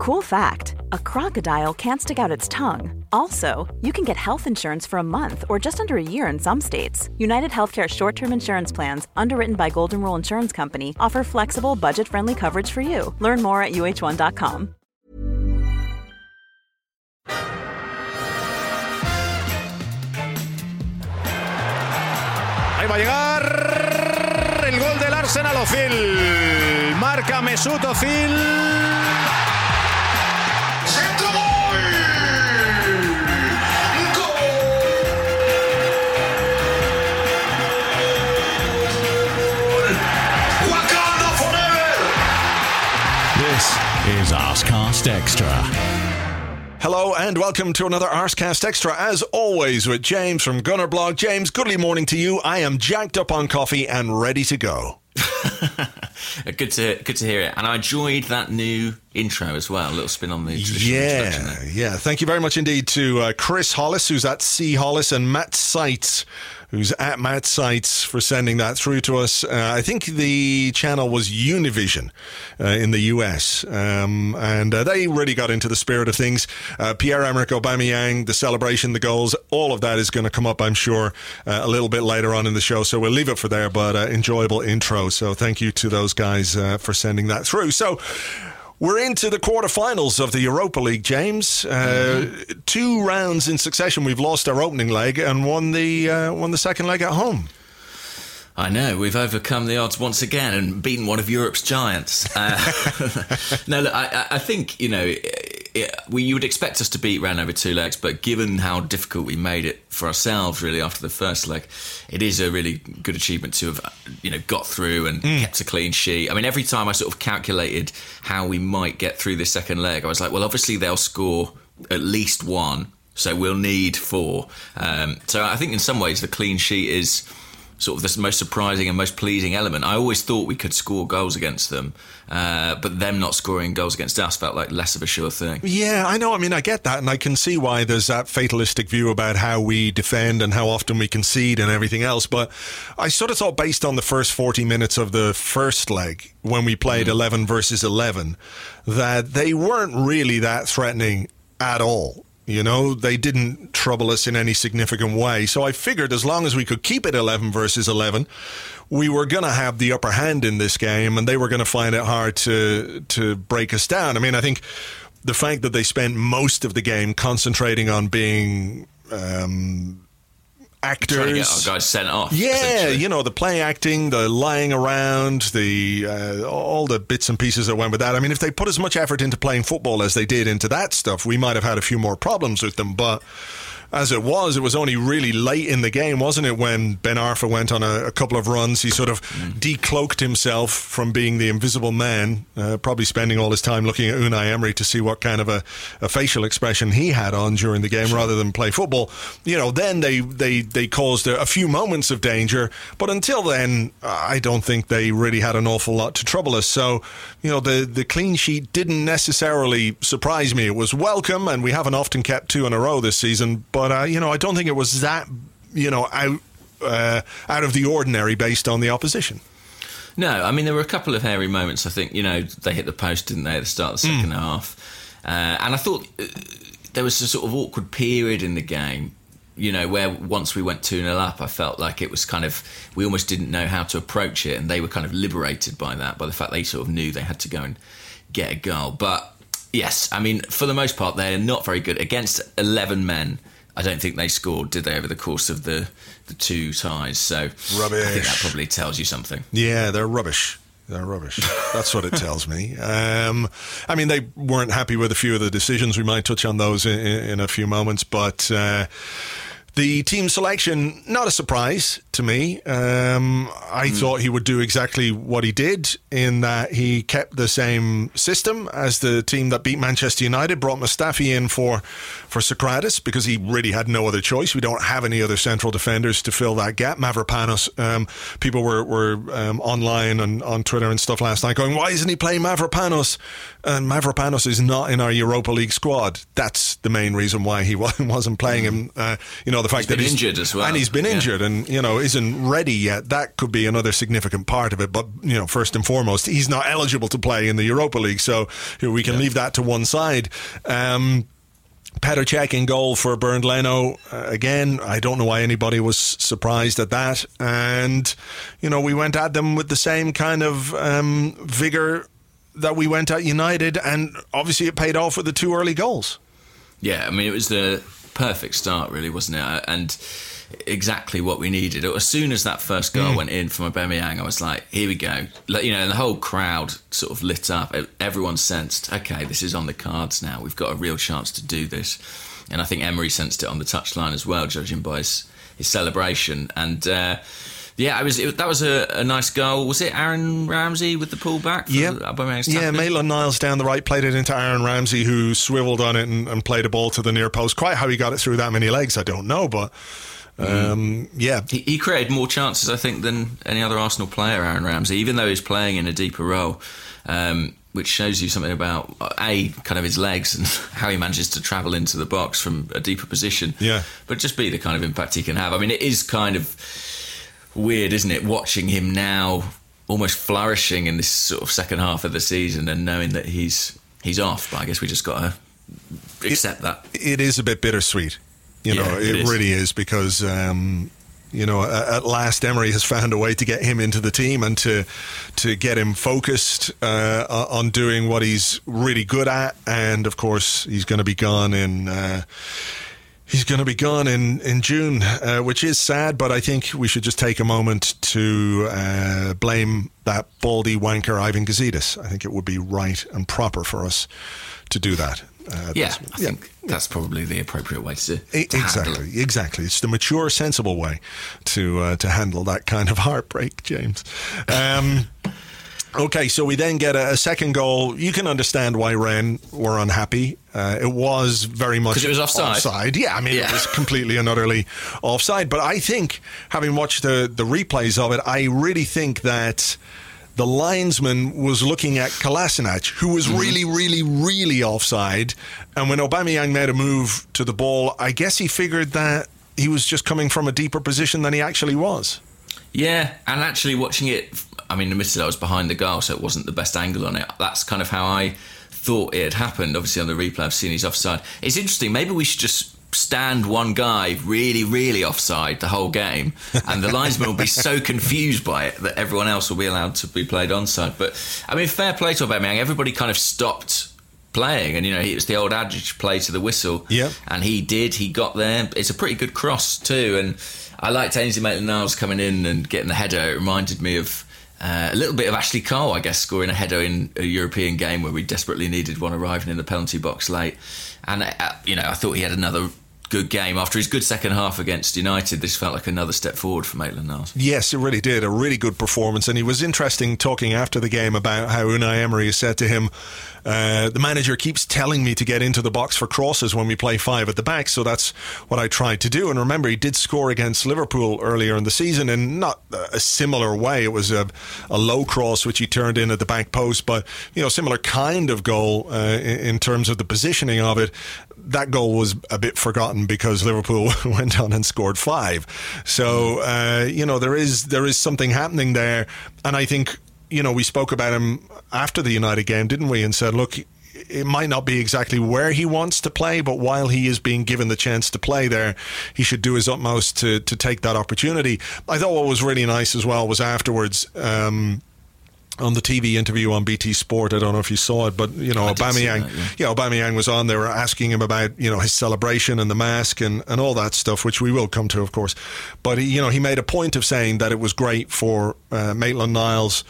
Cool fact a crocodile can't stick out its tongue. Also, you can get health insurance for a month or just under a year in some states. United Healthcare short term insurance plans, underwritten by Golden Rule Insurance Company, offer flexible, budget friendly coverage for you. Learn more at uh1.com. Ahí va a llegar el gol del Arsenal Ozil. Marca Mesut Ozil. Arscast Extra. Hello and welcome to another Arscast Extra, as always, with James from Gunner Blog. James, goodly morning to you. I am jacked up on coffee and ready to go. good to good to hear it, and I enjoyed that new intro as well. A little spin on the traditional. Yeah, there. yeah. Thank you very much indeed to uh, Chris Hollis, who's at C Hollis, and Matt Seitz, who's at Matt Sites for sending that through to us. Uh, I think the channel was Univision uh, in the US, um, and uh, they really got into the spirit of things. Uh, Pierre Emerick Aubameyang, the celebration, the goals, all of that is going to come up, I'm sure, uh, a little bit later on in the show. So we'll leave it for there, but uh, enjoyable intro. So thank you to those guys for sending that through. So. We're into the quarterfinals of the Europa League, James. Uh, Two rounds in succession, we've lost our opening leg and won the uh, won the second leg at home. I know we've overcome the odds once again and beaten one of Europe's giants. Uh, no, look, I- I think you know it, we you would expect us to beat round over two legs, but given how difficult we made it for ourselves, really after the first leg, it is a really good achievement to have you know got through and kept a clean sheet. I mean, every time I sort of calculated how we might get through this second leg, I was like, well, obviously they'll score at least one. So we'll need four. Um, so I think in some ways the clean sheet is sort of the most surprising and most pleasing element. I always thought we could score goals against them, uh, but them not scoring goals against us felt like less of a sure thing. Yeah, I know. I mean, I get that, and I can see why there's that fatalistic view about how we defend and how often we concede and everything else. But I sort of thought, based on the first 40 minutes of the first leg, when we played 11 versus 11, that they weren't really that threatening at all. You know, they didn't trouble us in any significant way. So I figured as long as we could keep it 11 versus 11, we were going to have the upper hand in this game and they were going to find it hard to to break us down. I mean, I think the fact that they spent most of the game concentrating on being um, actors Trying to get our guys sent off. yeah, you know the play acting, the lying around, the uh, all the bits and pieces that went with that. I mean, if they put as much effort into playing football as they did into that stuff, we might have had a few more problems with them. But as it was, it was only really late in the game, wasn't it? When Ben Arfa went on a, a couple of runs, he sort of decloaked himself from being the invisible man, uh, probably spending all his time looking at Unai Emery to see what kind of a, a facial expression he had on during the game rather than play football. You know, then they, they, they caused a, a few moments of danger, but until then, I don't think they really had an awful lot to trouble us. So, you know, the, the clean sheet didn't necessarily surprise me. It was welcome, and we haven't often kept two in a row this season, but, uh, you know, I don't think it was that, you know, out, uh, out of the ordinary based on the opposition. No, I mean there were a couple of hairy moments. I think you know they hit the post, didn't they, at the start of the second half? Uh, and I thought uh, there was a sort of awkward period in the game. You know, where once we went 2 0 up, I felt like it was kind of, we almost didn't know how to approach it. And they were kind of liberated by that, by the fact they sort of knew they had to go and get a goal. But yes, I mean, for the most part, they're not very good. Against 11 men, I don't think they scored, did they, over the course of the, the two ties? So rubbish. I think that probably tells you something. Yeah, they're rubbish. They're rubbish. That's what it tells me. Um, I mean, they weren't happy with a few of the decisions. We might touch on those in, in a few moments, but. Uh, the team selection, not a surprise to me. Um, I thought he would do exactly what he did in that he kept the same system as the team that beat Manchester United, brought Mustafi in for, for Sokratis because he really had no other choice. We don't have any other central defenders to fill that gap. Mavropanos, um, people were, were um, online and on Twitter and stuff last night going, why isn't he playing Mavropanos? And Mavropanos is not in our Europa League squad. That's the main reason why he wasn't playing him. Uh, you know, the fact He's that been he's injured as well. and he's been Yeah. injured, and you know isn't ready yet. That could be another significant part of it. But you know, first and foremost, he's not eligible to play in the Europa League, so you know, we can leave that to one side. Um, Petr Cech in goal for Bernd Leno. Uh, again, I don't know why anybody was surprised at that. And, you know, we went at them with the same kind of um, vigour that we went at United. And obviously it paid off with the two early goals. Yeah, I mean, it was the perfect start, really, wasn't it? And exactly what we needed. As soon as that first Mm. goal went in from Aubameyang, I was like, "Here we go!" You know, and the whole crowd sort of lit up. Everyone sensed, "Okay, this is on the cards now. We've got a real chance to do this." And I think Emery sensed it on the touchline as well, judging by his, his celebration. And uh, yeah, I was it, that was a, a nice goal. Was it Aaron Ramsey with the pullback? for Yeah, yeah. Maitland Niles down the right played it into Aaron Ramsey, who swiveled on it and, and played a ball to the near post. Quite how he got it through that many legs, I don't know, but um, yeah, He, he created more chances, I think, than any other Arsenal player, Aaron Ramsey, even though he's playing in a deeper role, um, which shows you something about uh, a kind of his legs and how he manages to travel into the box from a deeper position. Yeah. but just be the kind of impact he can have. I mean, it is kind of weird, isn't it, watching him now almost flourishing in this sort of second half of the season and knowing that he's he's off. But I guess we just got to accept that. it is a bit bittersweet. You Yeah, know, it it, really is because um, you know at, at last Emery has found a way to get him into the team and to to get him focused uh, on doing what he's really good at. And of course, he's going to be gone in. Uh, He's going to be gone in in June, uh, which is sad. But I think we should just take a moment to uh, blame that baldy wanker Ivan Gazidis. I think it would be right and proper for us to do that. Uh, Yeah, I think that's probably the appropriate way to, to handle it. exactly, exactly. It's the mature, sensible way to uh, to handle that kind of heartbreak, James. Um, okay, so we then get a, a second goal. You can understand why Rennes were unhappy. Uh, it was very much 'Cause it was offside. offside. Yeah, I mean, it was completely and utterly offside. But I think, having watched the the replays of it, I really think that. The linesman was looking at Kolasinac, who was mm-hmm. really, really, really offside. And when Aubameyang made a move to the ball, I guess he figured that he was just coming from a deeper position than he actually was. Yeah, and actually watching it, I mean, admittedly I was behind the goal, so it wasn't the best angle on it. That's kind of how I thought it had happened. Obviously, on the replay, I've seen he's offside. It's interesting. Maybe we should just stand one guy really, really offside the whole game, and the linesman will be so confused by it that everyone else will be allowed to be played onside. But I mean, fair play to Aubameyang. Everybody kind of stopped playing, and you know, it was the old adage, "Play to the whistle." Yeah. and he did. He got there. It's a pretty good cross too, and I liked Ainsley Maitland-Niles coming in and getting the header. It reminded me of uh, a little bit of Ashley Cole, I guess, scoring a header in a European game where we desperately needed one arriving in the penalty box late. And uh, you know, I thought he had another good game after his good second half against United. This felt like another step forward for Maitland-Niles. Yes, it really did. A really good performance. And he was interesting talking after the game about how Unai Emery said to him, uh, the manager keeps telling me to get into the box for crosses when we play five at the back. So that's what I tried to do. And remember, he did score against Liverpool earlier in the season in not a similar way. It was a, a low cross, which he turned in at the back post, but, you know, similar kind of goal uh, in, in terms of the positioning of it. That goal was a bit forgotten because Liverpool went on and scored five. So uh, you know there is there is something happening there, and I think you know we spoke about him after the United game, didn't we? And said, look, it might not be exactly where he wants to play, but while he is being given the chance to play there, he should do his utmost to to take that opportunity. I thought what was really nice as well was afterwards. Um, on the TV interview on BT Sport. I don't know if you saw it, but you know, I Aubameyang, that, yeah. yeah, Aubameyang was on. They were asking him about you know his celebration and the mask and, and all that stuff, which we will come to, of course. But he, you know, he made a point of saying that it was great for uh, Maitland Niles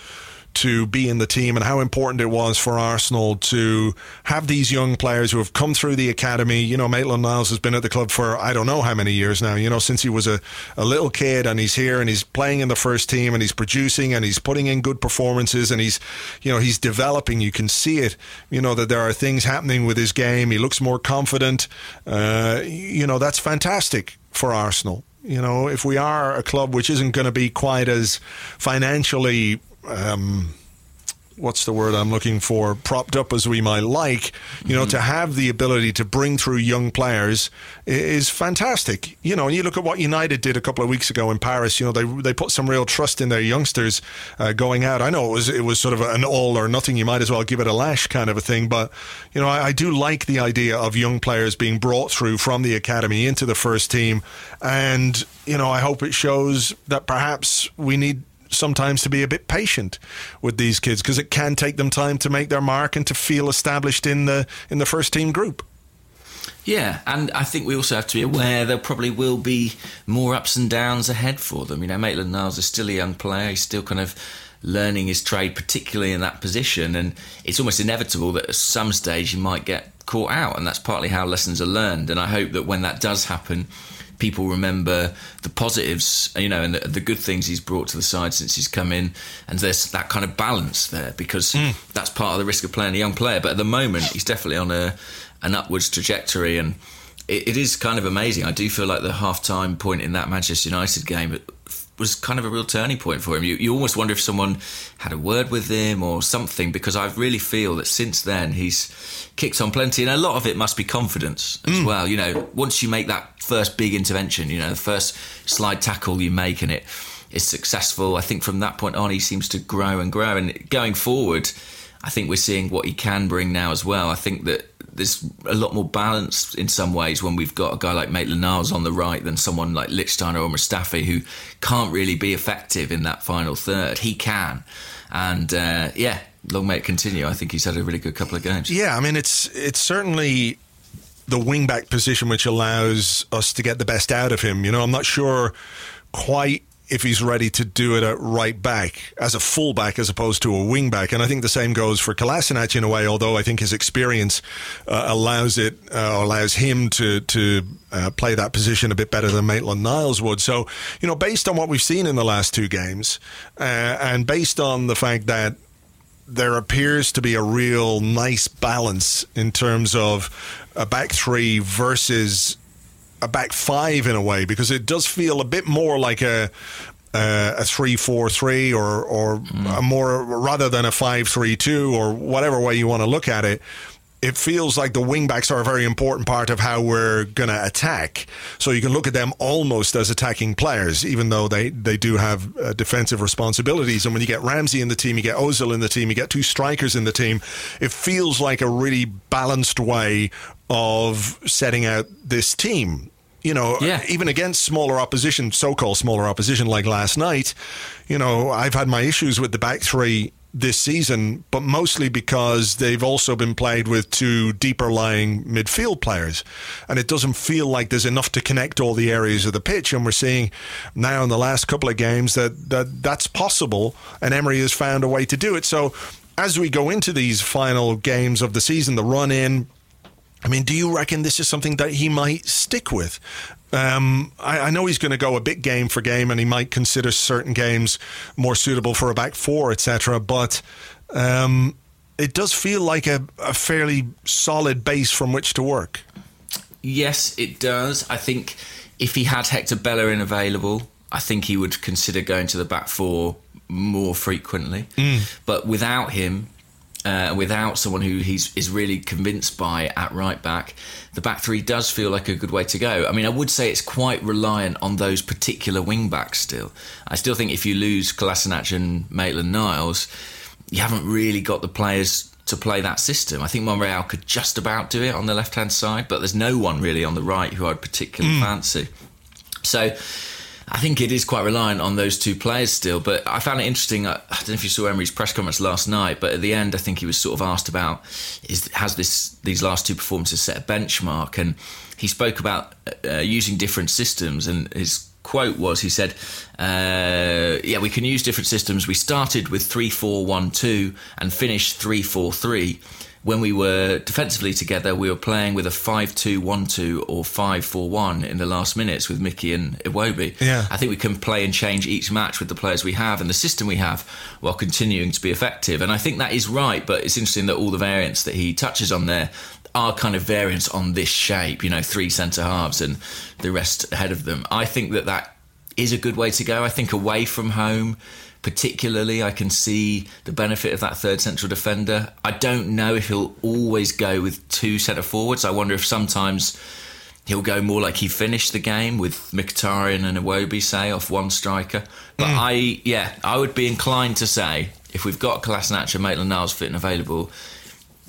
to be in the team and how important it was for Arsenal to have these young players who have come through the academy. You know, Maitland Niles has been at the club for I don't know how many years now, you know, since he was a, a little kid and he's here and he's playing in the first team and he's producing and he's putting in good performances and he's, you know, he's developing. You can see it, you know, that there are things happening with his game. He looks more confident. Uh, you know, that's fantastic for Arsenal. You know, if we are a club which isn't going to be quite as financially um, what's the word I'm looking for propped up as we might like, you know, to have the ability to bring through young players is fantastic. You know, and you look at what United did a couple of weeks ago in Paris. You know, they they put some real trust in their youngsters uh, going out. I know it was it was sort of an all or nothing. You might as well give it a lash kind of a thing. But you know, I, I do like the idea of young players being brought through from the academy into the first team, and you know, I hope it shows that perhaps we need sometimes to be a bit patient with these kids because it can take them time to make their mark and to feel established in the in the first team group. Yeah, and I think we also have to be aware there probably will be more ups and downs ahead for them. You know, Maitland Niles is still a young player. He's still kind of learning his trade, particularly in that position. And it's almost inevitable that at some stage you might get caught out. And that's partly how lessons are learned. And I hope that when that does happen, people remember the positives, you know, and the, the good things he's brought to the side since he's come in. And there's that kind of balance there because hmm. that's part of the risk of playing a young player. But at the moment, he's definitely on a an upwards trajectory and it, it is kind of amazing. I do feel like the half time point in that Manchester United game was kind of a real turning point for him. You, you almost wonder if someone had a word with him or something because I really feel that since then he's kicked on plenty and a lot of it must be confidence as hmm. well. You know, once you make that first big intervention, you know, the first slide tackle you make and it is successful, I think from that point on he seems to grow and grow. And going forward, I think we're seeing what he can bring now as well. I think that there's a lot more balance in some ways when we've got a guy like Maitland Niles on the right than someone like Lichtsteiner or Mustafi who can't really be effective in that final third. He can. And uh, yeah, long may it continue. I think he's had a really good couple of games. Yeah, I mean it's it's certainly the wing back position which allows us to get the best out of him. You know, I'm not sure quite if he's ready to do it at right back as a full back as opposed to a wing back. And I think the same goes for Kolasinac in a way, although I think his experience uh, allows it, uh, allows him to, to uh, play that position a bit better than Maitland Niles would. So, you know, based on what we've seen in the last two games, uh, and based on the fact that there appears to be a real nice balance in terms of a back three versus a back five in a way because it does feel a bit more like a uh, a three four three or or a more rather than a five three two or whatever way you want to look at it. It feels like the wing backs are a very important part of how we're going to attack. So you can look at them almost as attacking players, even though they, they do have uh, defensive responsibilities. And when you get Ramsey in the team, you get Ozil in the team, you get two strikers in the team, it feels like a really balanced way of setting out this team. You know, Yeah. even against smaller opposition, so-called smaller opposition like last night, you know, I've had my issues with the back three this season, but mostly because they've also been played with two deeper lying midfield players. And it doesn't feel like there's enough to connect all the areas of the pitch. And we're seeing now in the last couple of games that, that that's possible. And Emery has found a way to do it. So as we go into these final games of the season, the run in, I mean, do you reckon this is something that he might stick with? Um, I, I know he's going to go a bit game for game, and he might consider certain games more suitable for a back four, etc. But um, it does feel like a, a fairly solid base from which to work. Yes, it does. I think if he had Hector Bellerin available, I think he would consider going to the back four more frequently. But without him, uh, without someone who he's is really convinced by at right back, the back three does feel like a good way to go. I mean, I would say it's quite reliant on those particular wing backs still. I still think if you lose Kolasinac and Maitland Niles, you haven't really got the players to play that system. I think Monreal could just about do it on the left hand side, but there's no one really on the right who I'd particularly fancy. So I think it is quite reliant on those two players still. But I found it interesting. I, I don't know if you saw Emery's press comments last night, but at the end, I think he was sort of asked about is has this these last two performances set a benchmark, and he spoke about uh, using different systems, and his quote was he said uh, yeah we can use different systems we started with 3-4-1-2 and finished 3-4-3 when we were defensively together, we were playing with a 5 2 1 2 or 5 4 1 in the last minutes with Mickey and Iwobi. Yeah. I think we can play and change each match with the players we have and the system we have while continuing to be effective. And I think that is right, but it's interesting that all the variants that he touches on there are kind of variants on this shape, you know, three centre halves and the rest ahead of them. I think that that is a good way to go. I think away from home, particularly, I can see the benefit of that third central defender. I don't know if he'll always go with two centre forwards. I wonder if sometimes he'll go more like he finished the game with Mkhitaryan and Iwobi, say, off one striker. But Hmm. I, yeah, I would be inclined to say if we've got Kolasinac and Maitland-Niles fit and available,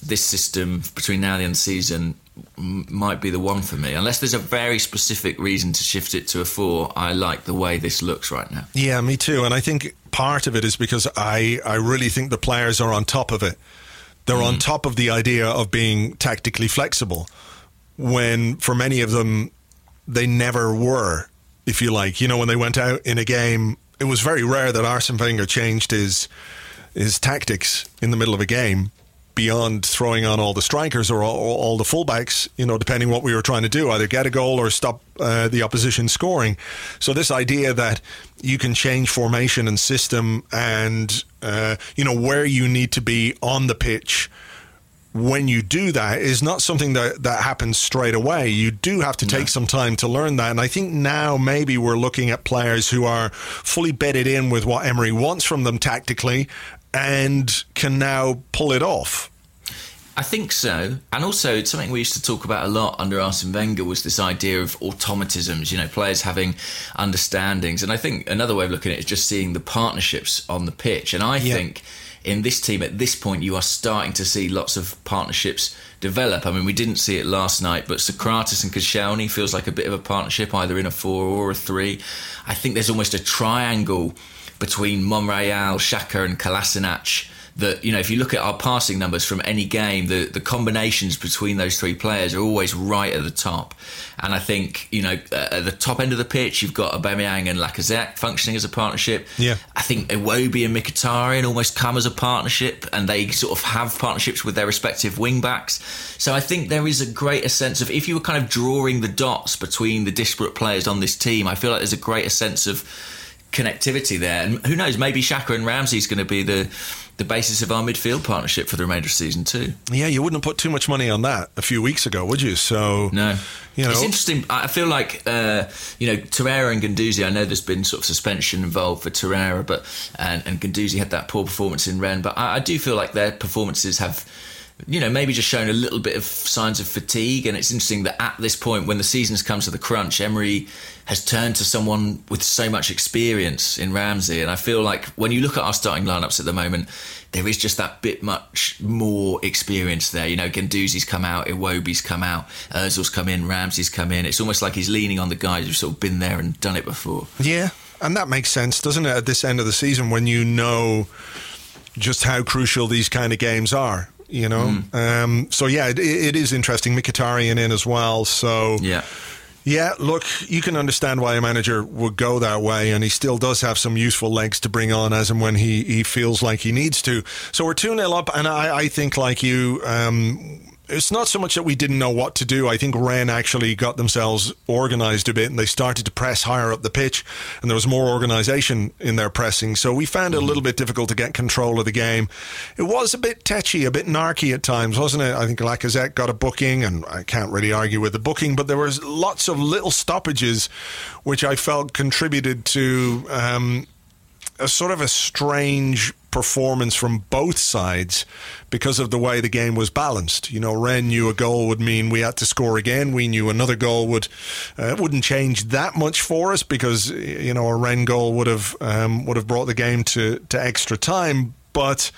this system between now and the end of the season might be the one for me. Unless there's a very specific reason to shift it to a four, I like the way this looks right now. Yeah, me too. And I think part of it is because I, I really think the players are on top of it. They're on mm. top of the idea of being tactically flexible when for many of them they never were, if you like. You know, when they went out in a game, it was very rare that Arsene Wenger changed his his tactics in the middle of a game beyond throwing on all the strikers or all, all the fullbacks, you know, depending what we were trying to do, either get a goal or stop uh, the opposition scoring. So this idea that you can change formation and system and, uh, you know, where you need to be on the pitch when you do that is not something that, that happens straight away. You do have to take some time to learn that. And I think now maybe we're looking at players who are fully bedded in with what Emery wants from them tactically and can now pull it off. I think so, and also it's something we used to talk about a lot under Arsene Wenger was this idea of automatisms. You know, players having understandings, and I think another way of looking at it is just seeing the partnerships on the pitch. And I Yeah. think in this team at this point, you are starting to see lots of partnerships develop. I mean, we didn't see it last night, but Sokratis and Koscielny feels like a bit of a partnership, either in a four or a three. I think there's almost a triangle between Monreal, Xhaka, and Kolasinac that you know if you look at our passing numbers from any game the the combinations between those three players are always right at the top and I think you know uh, at the top end of the pitch you've got Aubameyang and Lacazette functioning as a partnership Yeah. I think Iwobi and Mkhitaryan almost come as a partnership and they sort of have partnerships with their respective wing backs so I think there is a greater sense of if you were kind of drawing the dots between the disparate players on this team I feel like there's a greater sense of connectivity there. And who knows, maybe Xhaka and Ramsey is going to be the the basis of our midfield partnership for the remainder of season two. Yeah, you wouldn't have put too much money on that a few weeks ago, would you? So No. you know, it's interesting. I feel like uh, you know Torreira and Guendouzi. I know there's been sort of suspension involved for Torreira, but and, and Guendouzi had that poor performance in Rennes, But I, I do feel like their performances have, you know, maybe just showing a little bit of signs of fatigue. And it's interesting that at this point, when the season's come to the crunch, Emery has turned to someone with so much experience in Ramsey. And I feel like when you look at our starting lineups at the moment, there is just that bit much more experience there. You know, Guendouzi's come out, Iwobi's come out, Ozil's come in, Ramsey's come in. It's almost like he's leaning on the guys who've sort of been there and done it before. Yeah, and that makes sense, doesn't it? At this end of the season, when you know just how crucial these kind of games are, you know. Um, so yeah, it, it is interesting. Mkhitaryan in as well. So Yeah. yeah, look, you can understand why a manager would go that way, and he still does have some useful legs to bring on as and when he, he feels like he needs to. So we're 2 0 up, and I, I think, like you, um, it's not so much that we didn't know what to do. I think Rennes actually got themselves organised a bit, and they started to press higher up the pitch, and there was more organisation in their pressing. So we found it a little bit difficult to get control of the game. It was a bit tetchy, a bit narky at times, wasn't it? I think Lacazette got a booking, and I can't really argue with the booking, but there was lots of little stoppages, which I felt contributed to um, a sort of a strange performance from both sides because of the way the game was balanced. You know, Rennes knew a goal would mean we had to score again. We knew another goal would uh, wouldn't change that much for us because you know a Rennes goal would have um, would have brought the game to to extra time. But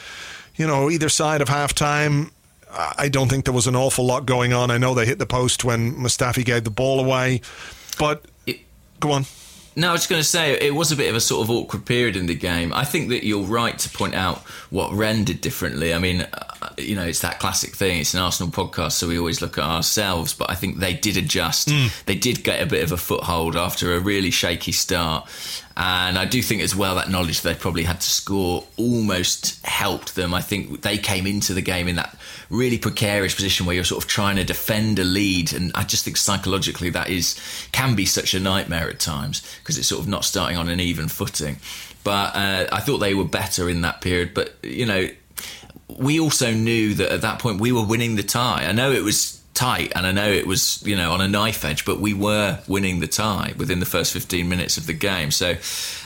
you know, either side of half time. I don't think there was an awful lot going on. I know they hit the post when Mustafi gave the ball away, but It- go on. No, I was going to say it was a bit of a sort of awkward period in the game. I think that you're right to point out what Rennes did differently. I mean, uh, you know, it's that classic thing. It's an Arsenal podcast, so we always look at ourselves. But I think they did adjust. They did get a bit of a foothold after a really shaky start. And I do think as well that knowledge they probably had to score almost helped them. I think they came into the game in that really precarious position where you're sort of trying to defend a lead, and I just think psychologically that is can be such a nightmare at times because it's sort of not starting on an even footing. But uh, I thought they were better in that period. But you know, we also knew that at that point we were winning the tie. I know it was tight, and I know it was you know on a knife edge, but we were winning the tie within the first 15 minutes of the game. So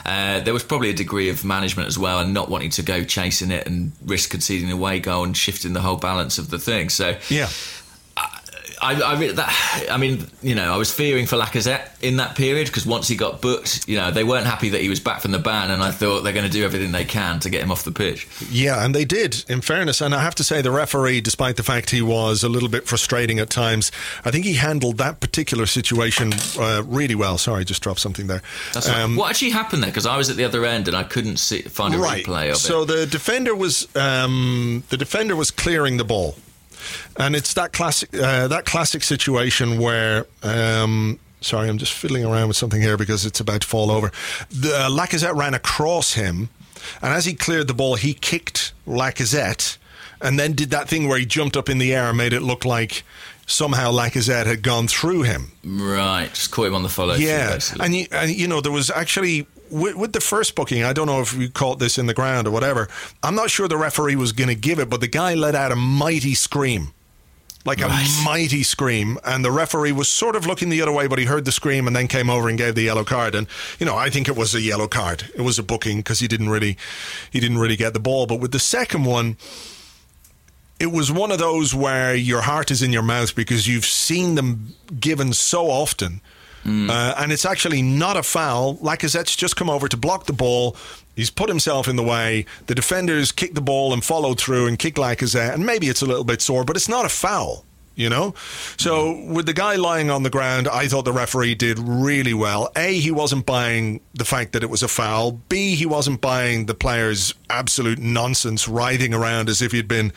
uh, there was probably a degree of management as well, and not wanting to go chasing it and risk conceding away goal and shifting the whole balance of the thing. So Yeah. I, I, re- that, I mean, you know, I was fearing for Lacazette in that period because once he got booked, you know, they weren't happy that he was back from the ban, and I thought they're going to do everything they can to get him off the pitch. Yeah, and they did, in fairness. And I have to say, the referee, despite the fact he was a little bit frustrating at times, I think he handled that particular situation uh, really well. Sorry, I just dropped something there. Right. what actually happened there? Because I was at the other end and I couldn't see, find a right. replay of so it. So the defender was um, the defender was clearing the ball, and it's that classic uh, that classic situation where. Um, Sorry, I'm just fiddling around with something here because it's about to fall over. The, uh, Lacazette ran across him, and as he cleared the ball, he kicked Lacazette, and then did that thing where he jumped up in the air and made it look like somehow Lacazette had gone through him. Right, just caught him on the follow. Yeah, and you, and you know there was actually with, with the first booking. I don't know if you caught this in the ground or whatever. I'm not sure the referee was going to give it, but the guy let out a mighty scream. Like Right. a mighty scream, and the referee was sort of looking the other way, but he heard the scream and then came over and gave the yellow card. And you know, I think it was a yellow card. It was a booking because he didn't really, he didn't really get the ball. But with the second one, it was one of those where your heart is in your mouth because you've seen them given so often. Uh, and it's actually not a foul. Lacazette's just come over to block the ball. He's put himself in the way. The defenders kick the ball and follow through and kick Lacazette. And maybe it's a little bit sore, but it's not a foul. You know? So, with the guy lying on the ground, I thought the referee did really well. A, he wasn't buying the fact that it was a foul. B, he wasn't buying the player's absolute nonsense, writhing around as if he'd been,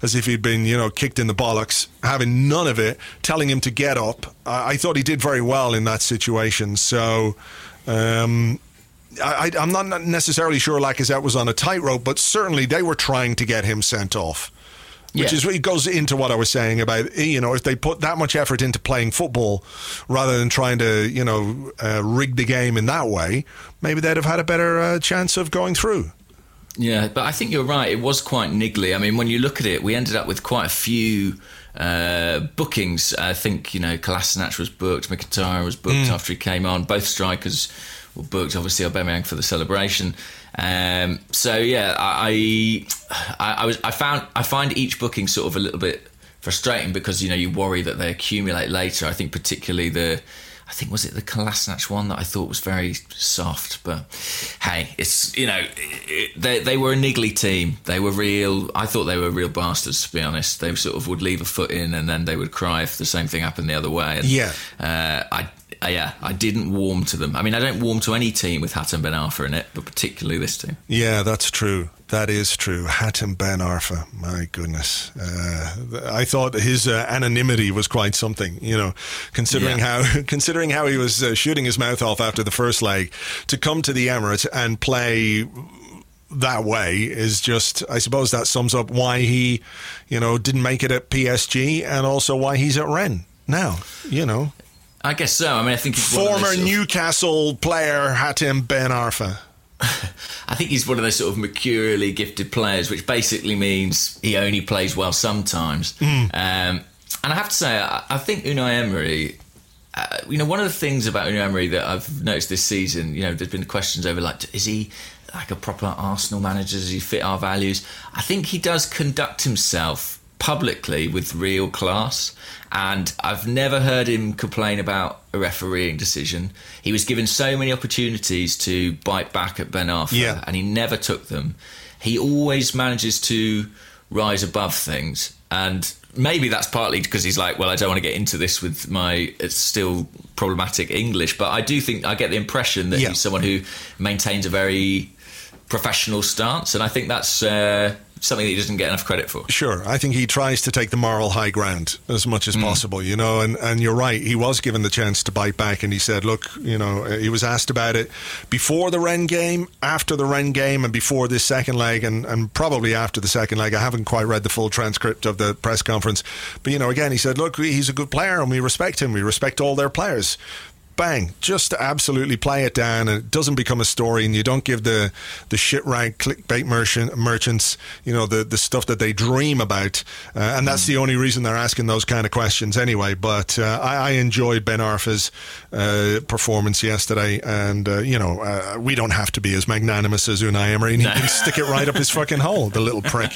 as if he'd been, you know, kicked in the bollocks, having none of it, telling him to get up. I, I thought he did very well in that situation. So, um, I, I'm not necessarily sure Lacazette was on a tightrope, but certainly they were trying to get him sent off. Which Yeah. is it goes into what I was saying about you know if they put that much effort into playing football rather than trying to you know uh, rig the game in that way, maybe they'd have had a better uh, chance of going through. Yeah, but I think you're right. It was quite niggly. I mean, when you look at it, we ended up with quite a few uh, bookings. I think you know Kolasinac was booked, Mkhitaryan was booked after he came on. Both strikers were booked. Obviously, Aubameyang for the celebration. Um, so yeah, I, I, I was I found I find each booking sort of a little bit frustrating because you know you worry that they accumulate later. I think particularly the. I think was it the Kolasinac one that I thought was very soft, but hey, it's you know it, they they were a niggly team. They were real. I thought they were real bastards to be honest. They sort of would leave a foot in and then they would cry if the same thing happened the other way. And, Yeah. uh, I. Uh, yeah, I didn't warm to them. I mean, I don't warm to any team with Hatem Ben Arfa in it, but particularly this team. Yeah, that's true. That is true. Hatem Ben Arfa, my goodness. Uh, I thought his uh, anonymity was quite something, you know, considering Yeah. how considering how he was uh, shooting his mouth off after the first leg to come to the Emirates and play that way is just I suppose that sums up why he, you know, didn't make it at PSG and also why he's at Rennes now, you know. I guess so. I mean, I think he's Former sort of- Newcastle player Hatem Ben Arfa. I think he's one of those sort of mercurially gifted players, which basically means he only plays well sometimes. Um, and I have to say, I, I think Unai Emery. Uh, you know, one of the things about Unai Emery that I've noticed this season, you know, there's been questions over like, is he like a proper Arsenal manager? Does he fit our values? I think he does conduct himself publicly with real class. And I've never heard him complain about a refereeing decision. He was given so many opportunities to bite back at Ben Arfa, Yeah. and he never took them. He always manages to rise above things. And maybe that's partly because he's like, well, I don't want to get into this with my it's still problematic English, but I do think I get the impression that Yeah. he's someone who maintains a very professional stance, and I think that's uh, something that he doesn't get enough credit for. Sure, I think he tries to take the moral high ground as much as possible, you know. And, and you're right, he was given the chance to bite back, and he said, "Look, you know," uh, he was asked about it before the Rennes game, after the Rennes game, and before this second leg, and, and probably after the second leg. I haven't quite read the full transcript of the press conference, but you know, again, he said, "Look, he's a good player, and we respect him. We respect all their players." Bang, just absolutely play it down, and it doesn't become a story, and you don't give the the shit rank clickbait merchant, merchants, you know, the the stuff that they dream about, uh, and that's the only reason they're asking those kind of questions anyway. But uh, I, I enjoyed Ben Arfa's uh, performance yesterday, and uh, you know, uh, we don't have to be as magnanimous as Unai Emery, and he can stick it right up his fucking hole, the little prick.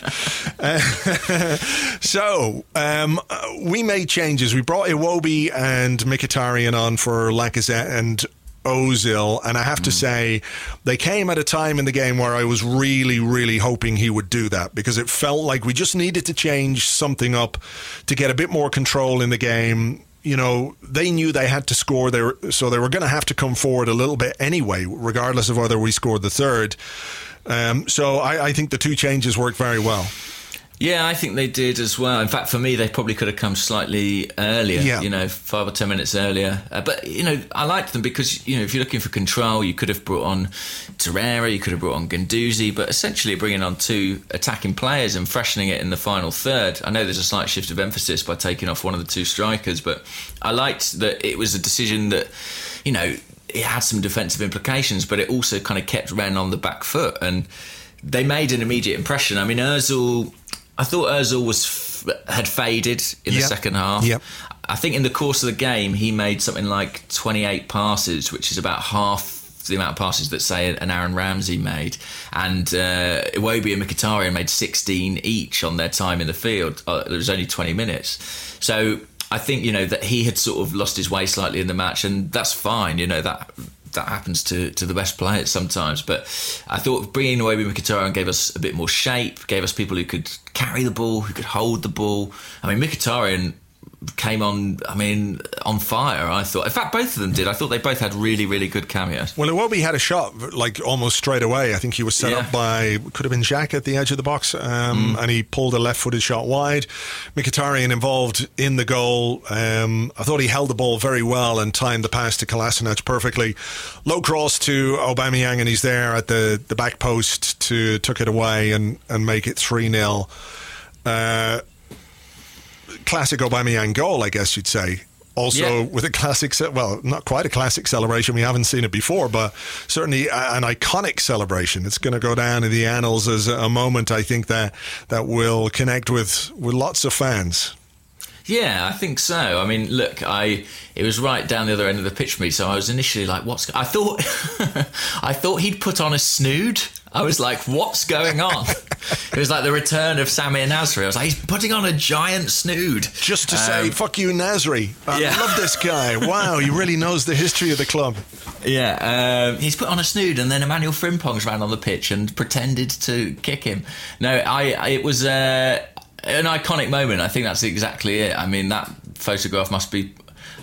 So um, uh, we made changes. We brought Iwobi and Mkhitaryan on for Lacazette and Ozil, and I have to say, they came at a time in the game where I was really, really hoping he would do that because it felt like we just needed to change something up to get a bit more control in the game. You know, they knew they had to score there, so they were going to have to come forward a little bit anyway, regardless of whether we scored the third. Um, so I, I think the two changes worked very well. Yeah, I think they did as well. In fact, for me, they probably could have come slightly earlier. Yeah. You know, five or ten minutes earlier. Uh, but you know, I liked them because you know, if you're looking for control, you could have brought on Torreira, you could have brought on Guendouzi, but essentially bringing on two attacking players and freshening it in the final third. I know there's a slight shift of emphasis by taking off one of the two strikers, but I liked that it was a decision that you know it had some defensive implications, but it also kind of kept Rennes on the back foot and. They made an immediate impression. I mean, Özil I thought Özil was f- had faded in the second half. Yep. I think in the course of the game he made something like 28 passes, which is about half the amount of passes that say an Aaron Ramsey made, and uh, Iwobi and Mkhitaryan made 16 each on their time in the field. Uh, there was only 20 minutes, so I think you know that he had sort of lost his way slightly in the match, and that's fine. You know that that happens to, to the best players sometimes. But I thought bringing away with Mkhitaryan gave us a bit more shape, gave us people who could carry the ball, who could hold the ball. I mean, Mkhitaryan came on, I mean, on fire, I thought. In fact, both of them did. I thought they both had really, really good cameos. Well, Iwobi had a shot like almost straight away. I think he was set Yeah. up by could have been Jack at the edge of the box, um, and he pulled a left-footed shot wide. Mkhitaryan involved in the goal. Um, I thought he held the ball very well and timed the pass to Kolasinac perfectly. Low cross to Aubameyang, and he's there at the, the back post to took it away and, and make it three 0 uh, Classic Aubameyang goal, I guess you'd say. Also, Yeah. with a classic, well, not quite a classic celebration. We haven't seen it before, but certainly an iconic celebration. It's going to go down in the annals as a moment. I think that that will connect with with lots of fans. Yeah, I think so. I mean, look, I it was right down the other end of the pitch for me, so I was initially like, "What's?" I thought, I thought he'd put on a snood. I was like, "What's going on?" it was like the return of Samir Nasri. I was like, "He's putting on a giant snood." Just to say, fuck you, Nasri. I Um, yeah. love this guy. Wow, he really knows the history of the club. Yeah, um, he's put on a snood, and then Emmanuel Frimpongs ran on the pitch and pretended to kick him. No, I, I it was uh, an iconic moment. I think that's exactly it. I mean, that photograph must be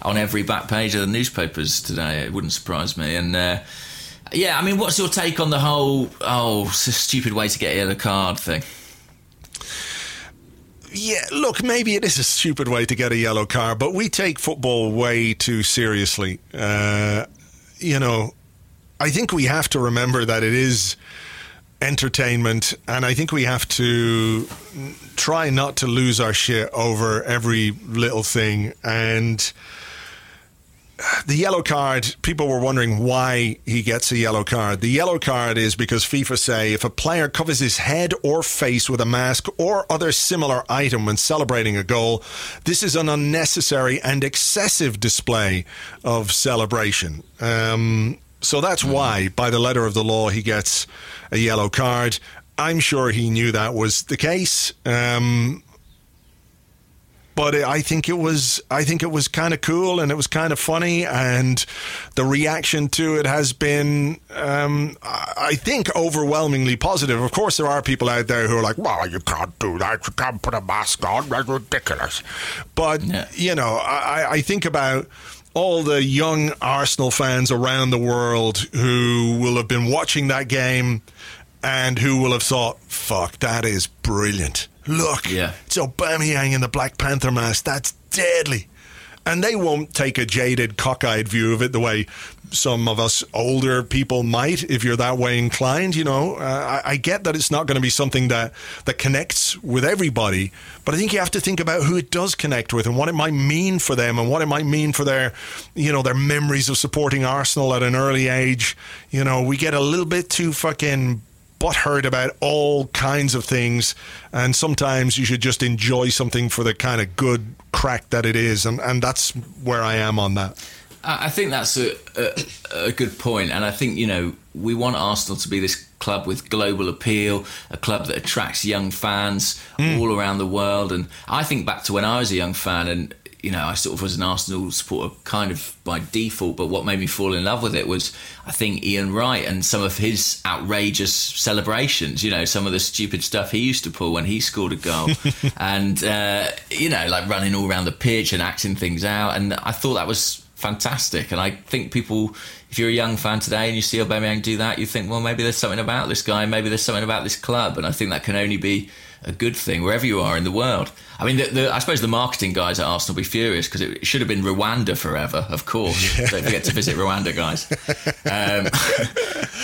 on every back page of the newspapers today. It wouldn't surprise me. And uh, yeah, I mean, what's your take on the whole oh stupid way to get a yellow card thing? Yeah, look, maybe it is a stupid way to get a yellow card, but we take football way too seriously. Uh, you know, I think we have to remember that it is entertainment, and I think we have to try not to lose our shit over every little thing. And the yellow card, people were wondering why he gets a yellow card. The yellow card is because FIFA say if a player covers his head or face with a mask or other similar item when celebrating a goal, this is an unnecessary and excessive display of celebration. Um, so that's why, by the letter of the law, he gets a yellow card. I'm sure he knew that was the case. Um, but I think it was I think it was kind of cool and it was kind of funny and the reaction to it has been um, I think overwhelmingly positive. Of course, there are people out there who are like, "Well, you can't do that. You can't put a mask on. That's ridiculous." But Yeah. you know, I, I think about all the young Arsenal fans around the world who will have been watching that game and who will have thought, "Fuck, that is brilliant." Look, Yeah. it's Aubameyang in the Black Panther mask. That's deadly. and they won't take a jaded, cockeyed view of it the way some of us older people might if you're that way inclined. You know, uh, I, I get that it's not going to be something that that connects with everybody, but I think you have to think about who it does connect with and what it might mean for them and what it might mean for their, you know, their memories of supporting Arsenal at an early age. You know, we get a little bit too fucking butthurt about all kinds of things, and sometimes you should just enjoy something for the kind of good crack that it is, and and that's where I am on that. I I think that's a, a, a good point, and I think you know we want Arsenal to be this club with global appeal, a club that attracts young fans all around the world. And I think back to when I was a young fan, and you know I sort of was an Arsenal supporter kind of by default. But what made me fall in love with it was I think Ian Wright and some of his outrageous celebrations. You know some of the stupid stuff he used to pull when he scored a goal, and uh, you know like running all around the pitch and acting things out. And I thought that was fantastic. And I think people, if you're a young fan today and you see Aubameyang do that, you think, well, maybe there's something about this guy, maybe there's something about this club. And I think that can only be a good thing wherever you are in the world. I mean, the, the, I suppose the marketing guys at Arsenal will be furious because it should have been Rwanda forever, of course. Don't forget to visit Rwanda, guys. Um,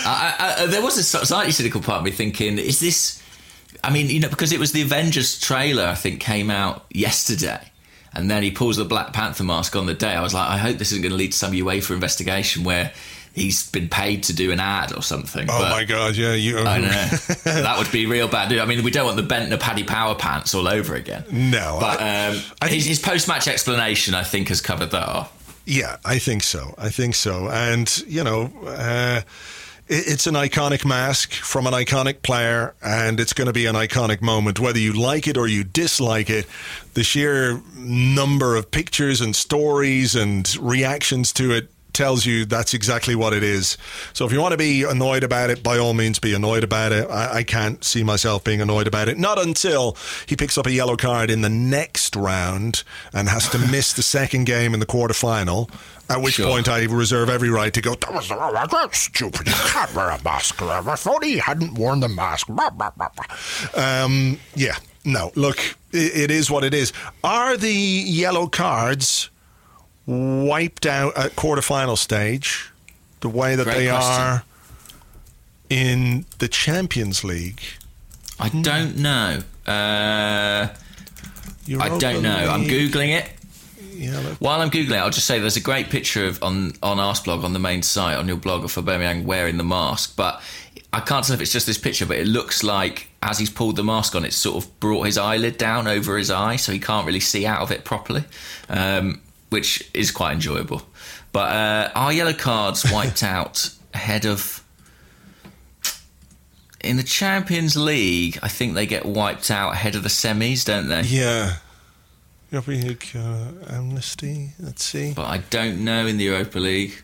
I, I, there was a slightly cynical part of me thinking, is this. I mean, you know, because it was the Avengers trailer, I think, came out yesterday and then he pulls the Black Panther mask on the day. I was like, I hope this isn't going to lead to some UEFA investigation where he's been paid to do an ad or something. Oh my god, yeah, you. I know that would be real bad. I mean, we don't want the Bendtner Paddy Power pants all over again. No, but I- um, I his, his post-match explanation, I think, has covered that off. Yeah, I think so. I think so. And, you know, uh, it's an iconic mask from an iconic player, and it's going to be an iconic moment, whether you like it or you dislike it. The sheer number of pictures and stories and reactions to it tells you that's exactly what it is. So if you want to be annoyed about it, by all means be annoyed about it. I, I can't see myself being annoyed about it. Not until he picks up a yellow card in the next round and has to miss the second game in the quarterfinal. At which Sure. point I reserve every right to go. That was stupid. You can't wear a mask. I thought he hadn't worn the mask. Um, yeah, no. Look, it, it is what it is. Are the yellow cards wiped out at quarterfinal stage the way that Great they question. are in the Champions League? I don't know. Uh, I don't know. I'm googling it. yellow- While I'm googling, it, I'll just say there's a great picture of on on Arseblog on the main site on your blog of Aubameyang wearing the mask, but I can't tell if it's just this picture, but it looks like as he's pulled the mask on, it's sort of brought his eyelid down over his eye, so he can't really see out of it properly, um, which is quite enjoyable. But uh, are yellow cards wiped out ahead of? In the Champions League, I think they get wiped out ahead of the semis, don't they? Yeah. Europa League uh, amnesty. Let's see. But I don't know in the Europa League.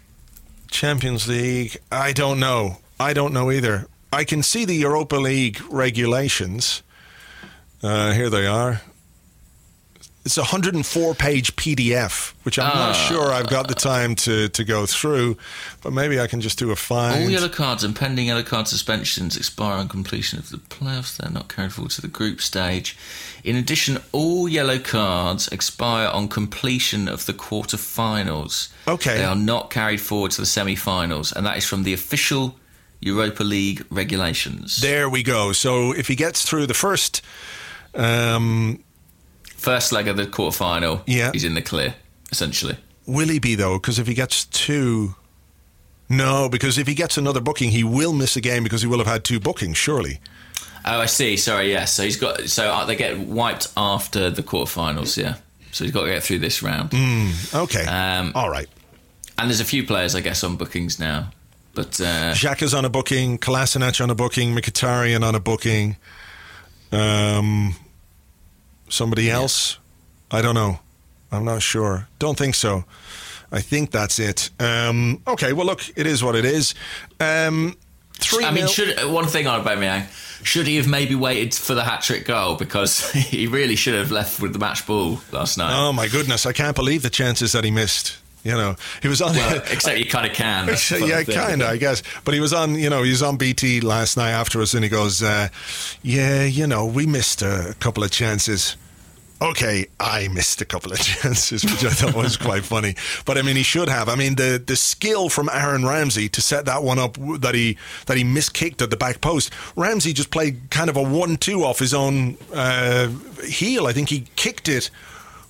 Champions League. I don't know. I don't know either. I can see the Europa League regulations. Uh, here they are. It's a 104 page PDF, which I'm not Ah. sure I've got the time to, to go through, but maybe I can just do a All find. yellow cards and pending yellow card suspensions expire on completion of the playoffs. They're not carried forward to the group stage. In addition, all yellow cards expire on completion of the quarter-finals. Okay. They are not carried forward to the semi-finals, and that is from the official Europa League regulations. There we go. So if he gets through the first, um, First leg of the quarter-final, Yeah. he's in the clear, essentially. will he be though? Because if he gets two. No, because if he gets another booking, he will miss a game because he will have had two bookings, surely. Oh, I see. Sorry, yes. So he's got. So uh, they get wiped after the quarterfinals. Yeah. So he's got to get through this round. Okay. Um, All right. And there's a few players, I guess, on bookings now. But uh, Xhaka's on a booking, Kolasinac on a booking, Mkhitaryan on a booking. Um, somebody else? I don't know. I'm not sure. Don't think so. I think that's it. Um, okay, well, look, it is what it is. Um, three I mean, should one thing on Aubameyang? Should he have maybe waited for the hat trick goal because he really should have left with the match ball last night? Oh, my goodness. I can't believe the chances that he missed. You know, he was on. Well, except you kind of can. Yeah, kind of, I guess. But he was on, you know, he was on BT last night after us, and he goes, uh, "Yeah, you know, we missed a couple of chances." okay, I missed a couple of chances, which I thought was quite funny. But I mean, he should have. I mean, the the skill from Aaron Ramsey to set that one up that he that he miskicked at the back post. Ramsey just played kind of a one-two off his own uh, heel. I think he kicked it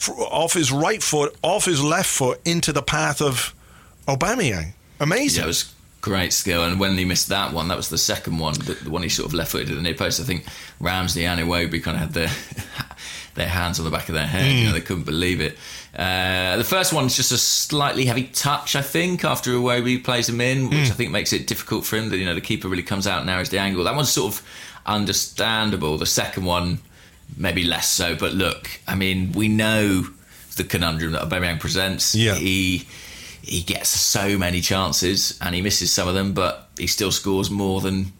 off his right foot, off his left foot into the path of Aubameyang. Amazing. Yeah, it was great skill. And when he missed that one, that was the second one, the, the one he sort of left footed at the near post. I think Ramsey and Iwobi kind of had their their hands on the back of their head. Mm. You know, they couldn't believe it. Uh, the first one's just a slightly heavy touch, I think, after Iwobi plays him in, which mm. I think makes it difficult for him. That you know the keeper really comes out and narrows the angle. That one's sort of understandable. The second one, maybe less so. But look, I mean, we know the conundrum that Aubameyang presents. Yeah. He he gets so many chances and he misses some of them, but he still scores more than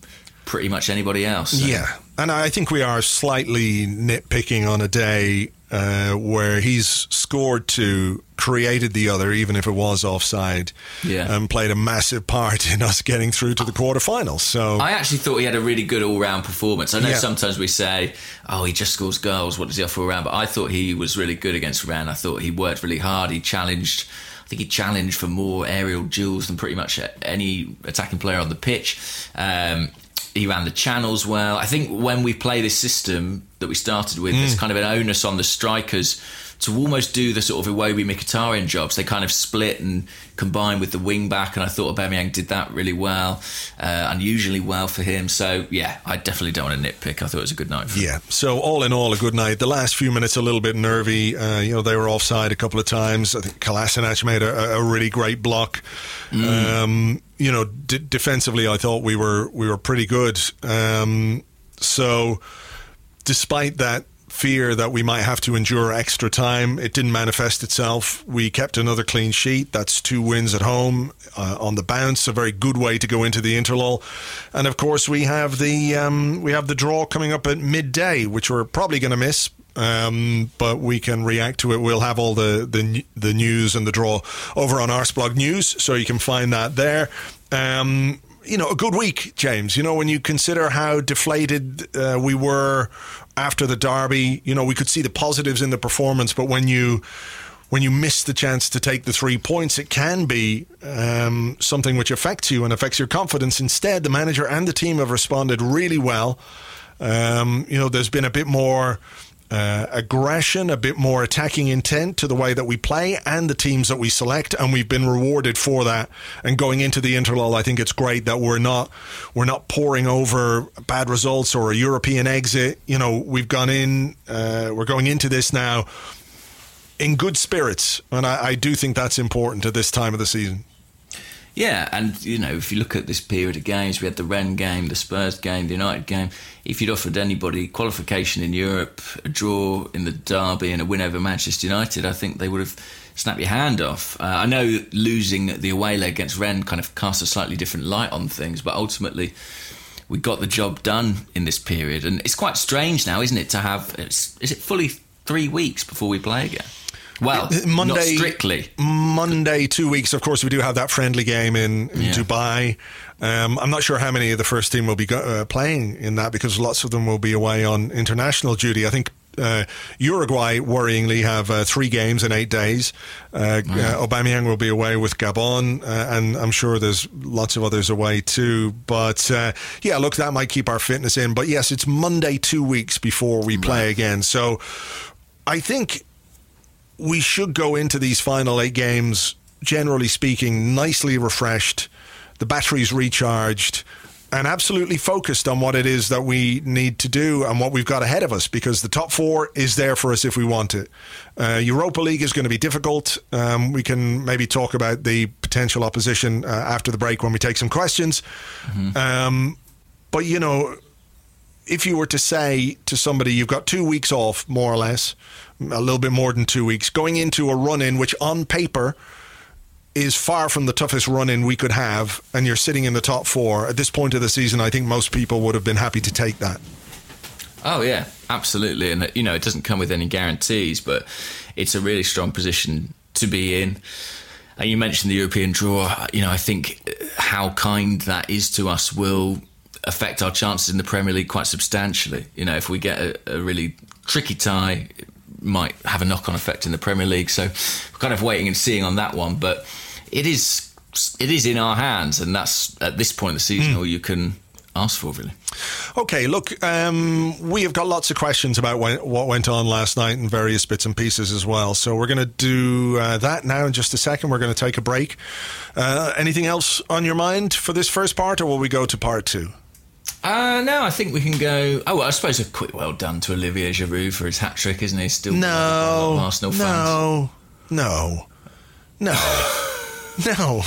pretty much anybody else. So. Yeah, and I think we are slightly nitpicking on a day uh, where he's scored two, created the other, even if it was offside, yeah. and played a massive part in us getting through to the quarterfinals. So I actually thought he had a really good all-round performance. I know yeah. sometimes we say, "Oh, he just scores goals. What does he offer around?" But I thought he was really good against Rennes. I thought he worked really hard. He challenged I think he challenged for more aerial duels than pretty much any attacking player on the pitch. Um, he ran the channels well. I think when we play this system that we started with, mm. there's kind of an onus on the strikers to almost do the sort of Iwobi Mkhitaryan jobs. They kind of split and combine with the wing back, and I thought Aubameyang did that really well, uh, unusually well for him. So yeah, I definitely don't want to nitpick. I thought it was a good night. yeah. So all in all, a good night. The last few minutes a little bit nervy. Uh, you know, they were offside a couple of times. I think Kolasinac made a, a really great block. Mm. Um, you know, d- defensively, I thought we were we were pretty good. Um, so despite that fear that we might have to endure extra time. It didn't manifest itself. We kept another clean sheet. That's two wins at home uh, on the bounce. A very good way to go into the interlull. And of course, we have the um, we have the draw coming up at midday, which we're probably going to miss. Um, but we can react to it. We'll have all the, the the news and the draw over on Arseblog News, so you can find that there. Um, you know, a good week, James. You know, when you consider how deflated uh, we were after the derby, you know, we could see the positives in the performance, but when you when you miss the chance to take the three points, it can be um, something which affects you and affects your confidence. Instead, the manager and the team have responded really well. Um, you know, there's been a bit more uh, aggression, a bit more attacking intent to the way that we play and the teams that we select, and we've been rewarded for that. And going into the interlull, I think it's great that we're not we're not pouring over bad results or a European exit. You know, we've gone in, uh, we're going into this now in good spirits, and I, I do think that's important at this time of the season. Yeah, and you know, if you look at this period of games, we had the Rennes game, the Spurs game, the United game. If you'd offered anybody qualification in Europe, a draw in the derby, and a win over Manchester United, I think they would have snapped your hand off. Uh, I know losing the away leg against Rennes kind of cast a slightly different light on things, but ultimately we got the job done in this period, and it's quite strange now, isn't it, to have is it fully three weeks before we play again? Well, Monday, not strictly. Monday, two weeks. Of course, we do have that friendly game in, in yeah. Dubai. Um, I'm not sure how many of the first team will be go- uh, playing in that because lots of them will be away on international duty. I think uh, Uruguay, worryingly, have uh, three games in eight days. Uh, mm. uh, Aubameyang will be away with Gabon, uh, and I'm sure there's lots of others away too. But uh, yeah, look, that might keep our fitness in. But yes, it's Monday, two weeks before we play again. So I think we should go into these final eight games, generally speaking, nicely refreshed, the batteries recharged, and absolutely focused on what it is that we need to do and what we've got ahead of us because the top four is there for us if we want it. Uh, Europa League is going to be difficult. Um, we can maybe talk about the potential opposition uh, after the break when we take some questions. Mm-hmm. Um, but, you know, if you were to say to somebody, you've got two weeks off, more or less, a little bit more than two weeks, going into a run in which on paper is far from the toughest run in we could have, and you're sitting in the top four at this point of the season, I think most people would have been happy to take that. Oh yeah, absolutely, and you know it doesn't come with any guarantees, but it's a really strong position to be in. And you mentioned the European draw. You know, I think how kind that is to us will affect our chances in the Premier League quite substantially. You know, if we get a, a really tricky tie, might have a knock-on effect in the Premier League. So we're kind of waiting and seeing on that one. But it is it is in our hands, and that's at this point of the season all you can ask for, really. Okay, look, um, we have got lots of questions about when, what went on last night and various bits and pieces as well. So we're going to do uh, that now in just a second. We're going to take a break. Uh, anything else on your mind for this first part, or will we go to part two? Uh, no, I think we can go. Oh, well, I suppose a quick well done to Olivier Giroud for his hat trick, isn't he? Still No, Arsenal fans. no, no, no, no.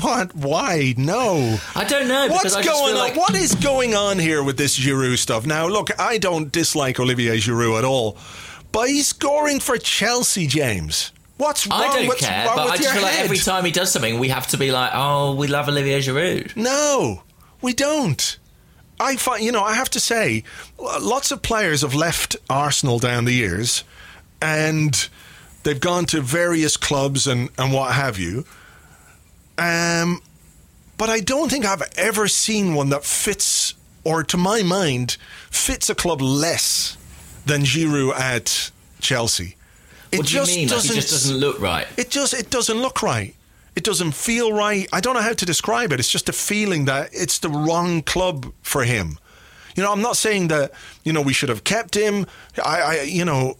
what? Why? No. I don't know. What's I going on? like- What is going on here with this Giroud stuff? Now, look, I don't dislike Olivier Giroud at all, but he's scoring for Chelsea, James. What's wrong? I don't What's care, wrong but I just feel like every time he does something, we have to be like, "Oh, we love Olivier Giroud." No, we don't. I find, you know, I have to say, lots of players have left Arsenal down the years, and they've gone to various clubs and and what have you. Um, but I don't think I've ever seen one that fits, or to my mind, fits a club less than Giroud at Chelsea. It What do you mean? Like, he just doesn't look right. it just it doesn't look right. It doesn't feel right. I don't know how to describe it. It's just a feeling that it's the wrong club for him. You know, I'm not saying that you know we should have kept him. I, I you know,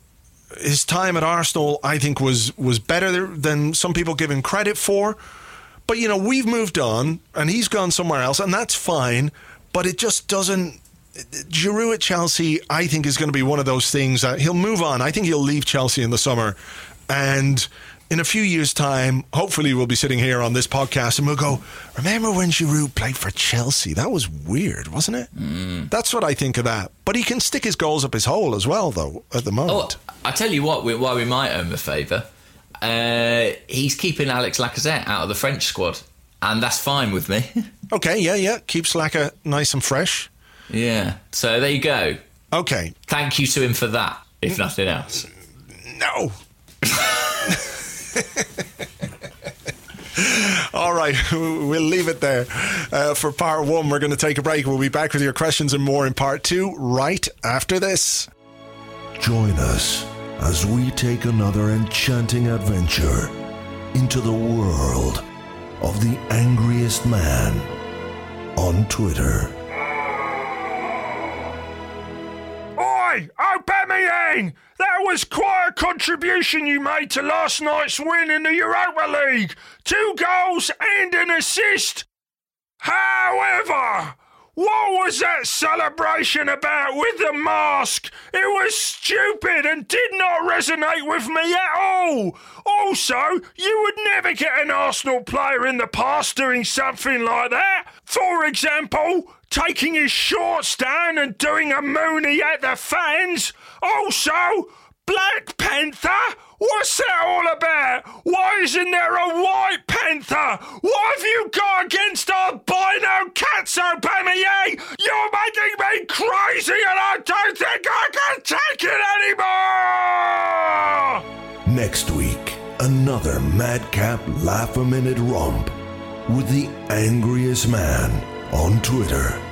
his time at Arsenal I think was was better than some people give him credit for. But you know, we've moved on, and he's gone somewhere else, and that's fine. But it just doesn't. Giroud at Chelsea, I think, is going to be one of those things that he'll move on. I think he'll leave Chelsea in the summer, and in a few years' time, hopefully, we'll be sitting here on this podcast and we'll go, "Remember when Giroud played for Chelsea? That was weird, wasn't it?" That's what I think of that. But he can stick his goals up his hole as well, though. At the Oh, moment, I tell you what, we, why we might owe him a favour. Uh, he's keeping Alex Lacazette out of the French squad, and that's fine with me. okay, yeah, yeah, keep Slacker nice and fresh. yeah. So there you go. Okay, Thank you to him for that, if nothing else. No. All right, we'll leave it there uh, for part one. We're going to take a break. We'll be back with your questions and more in part two right after this. Join us as we take another enchanting adventure into the world of the angriest man on Twitter. Oi, Aubameyang! That was quite a contribution you made to last night's win in the Europa League. Two goals and an assist. However, what was that celebration about with the mask? It was stupid and did not resonate with me at all. Also, you would never get an Arsenal player in the past doing something like that. For example, taking his shorts down and doing a mooney at the fans. Also, Black Panther? What's that all about? Why isn't there a White Panther? What have you got against albino cats, Aubameyang? You're making me crazy and I don't think I can take it anymore! Next week, another madcap laugh a minute romp with the angriest man on Twitter.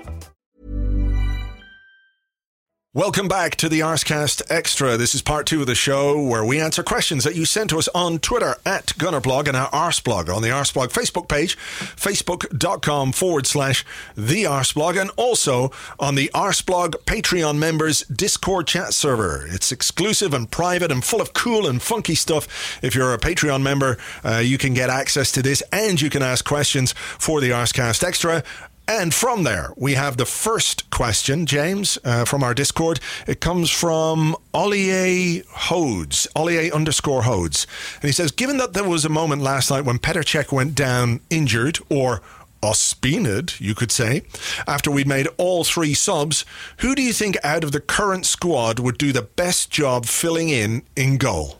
Welcome back to the Arsecast Extra. This is part two of the show where we answer questions that you sent to us on Twitter at Gunnerblog and our Arseblog on the Arseblog Facebook page, facebook.com forward slash the Arseblog, and also on the Arseblog Patreon members Discord chat server. It's exclusive and private and full of cool and funky stuff. If you're a Patreon member, uh, you can get access to this and you can ask questions for the Arsecast Extra. And from there, we have the first question, James, uh, from our Discord. It comes from Ollier Hodes, Ollier underscore Hodes. And he says, given that there was a moment last night when Petr Cech went down injured, or ospined, you could say, after we'd made all three subs, who do you think out of the current squad would do the best job filling in in goal?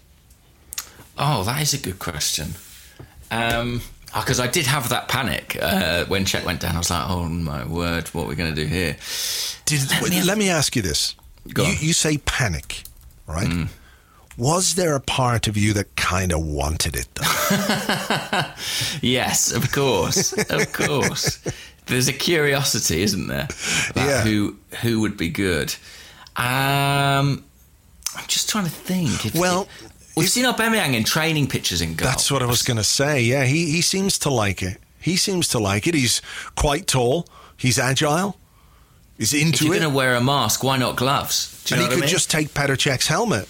Oh, that is a good question. Um, because I did have that panic uh, when Cech went down. I was like, "Oh my word, what are we going to do here?" Did, let, me, let me ask you this: Go you, on. you say panic, right? Was there a part of you that kind of wanted it? Though? Yes, of course, of course. There's a curiosity, isn't there? about Yeah. Who who would be good? Um, I'm just trying to think. If, Well, we've if- seen Aubameyang in training pictures in goal. That's what I was going to say. Yeah, he he seems to like it. He seems to like it. He's quite tall. He's agile. He's If into you're it. going to wear a mask, why not gloves? And know he could I mean? just take Petr Cech's helmet.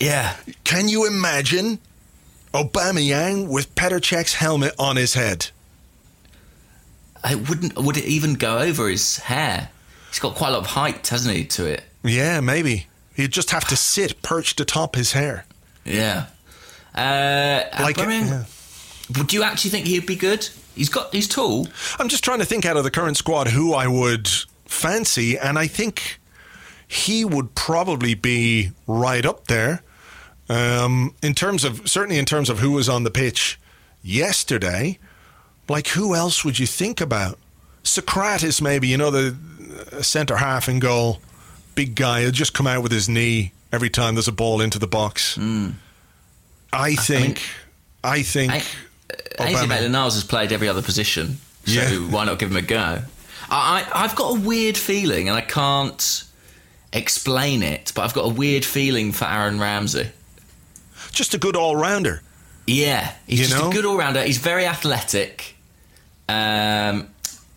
yeah. Can you imagine Aubameyang with Petr Cech's helmet on his head? It wouldn't. Would it even go over his hair? He's got quite a lot of height, hasn't he, to it? Yeah, maybe. He'd just have to sit perched atop his hair. Yeah. Uh, Like it, Aubameyang, yeah. Would you actually think he'd be good? He's got. He's tall. I'm just trying to think out of the current squad who I would fancy, and I think he would probably be right up there. Um, in terms of certainly in terms of who was on the pitch yesterday, like who else would you think about? Sokratis, maybe you know the centre half in goal, big guy. He'll just come out with his knee every time there's a ball into the box. I think. I, think. I- Ainsley Aubameyang. Maitland-Niles has played every other position, so Yeah. why not give him a go? I, I, I've got a weird feeling, and I can't explain it, but I've got a weird feeling for Aaron Ramsey. just a good all rounder. Yeah, he's You just know? a good all-rounder. He's very athletic. Um,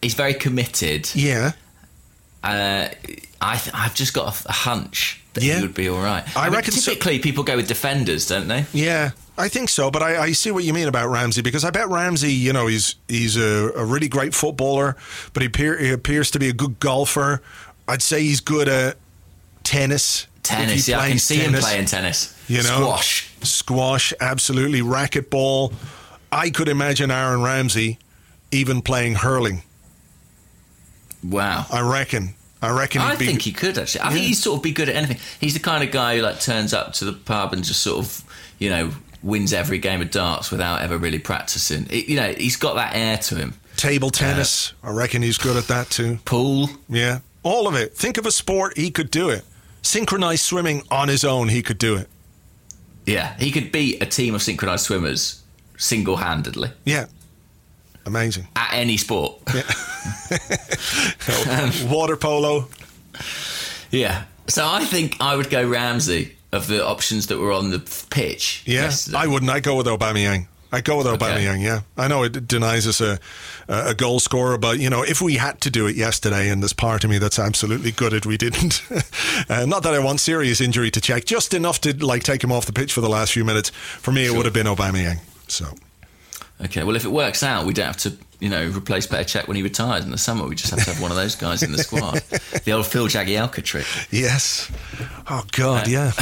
he's very committed. Yeah. Uh, I th- I've just got a, a hunch that Yeah. he would be all right. I mean, reckon so- typically people go with defenders, don't they? Yeah, I think so. But I, I see what you mean about Ramsey because I bet Ramsey, you know, he's he's a, a really great footballer, but he, appear, he appears to be a good golfer. I'd say he's good at tennis. Tennis, yeah, I can see him playing tennis. You know, squash. squash, absolutely, racquetball. I could imagine Aaron Ramsey even playing hurling. Wow. I reckon. I reckon. I be, think he could actually. I think he'd sort of be good at anything. He's the kind of guy who like turns up to the pub and just sort of, you know, wins every game of darts without ever really practicing. It- you know, he's got that air to him. table uh, tennis. I reckon he's good at that too. Pool. Yeah, all of it. Think of a sport, he could do it. Synchronized swimming on his own, he could do it. Yeah, he could beat a team of synchronized swimmers single-handedly Yeah, amazing. at any sport. Water polo. Yeah. So I think I would go Ramsey of the options that were on the pitch. Yeah, yesterday. I wouldn't. I go with Aubameyang. I go with Aubameyang. Yeah, I know it denies us a a goal scorer, but you know, if we had to do it yesterday, and there's part of me that's absolutely gutted we didn't. uh, not that I want serious injury to Cech, just enough to like take him off the pitch for the last few minutes. For me, it would have been Aubameyang. So Okay, well, if it works out, we don't have to, you know, replace Petr Cech when he retires in the summer. We just have to have one of those guys in the squad. the old Phil Jagielka trick. yes. Oh God, yeah.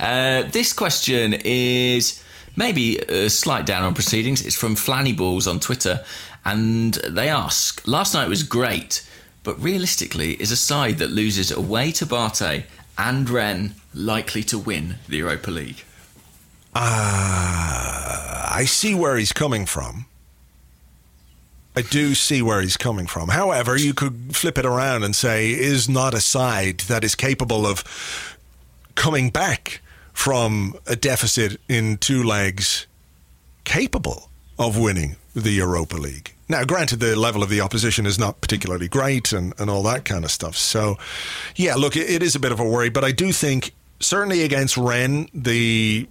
Uh, this question is maybe a slight down on proceedings. It's from Flanny Balls on Twitter, and they ask: Last night was great, but realistically, is a side that loses away to Bate and Rennes likely to win the Europa League? Uh, I see where he's coming from. I do see where he's coming from. However, you could flip it around and say, is not a side that is capable of coming back from a deficit in two legs capable of winning the Europa League. Now, granted, the level of the opposition is not particularly great and, and all that kind of stuff. So, yeah, look, it, it is a bit of a worry, but I do think certainly against Rennes, the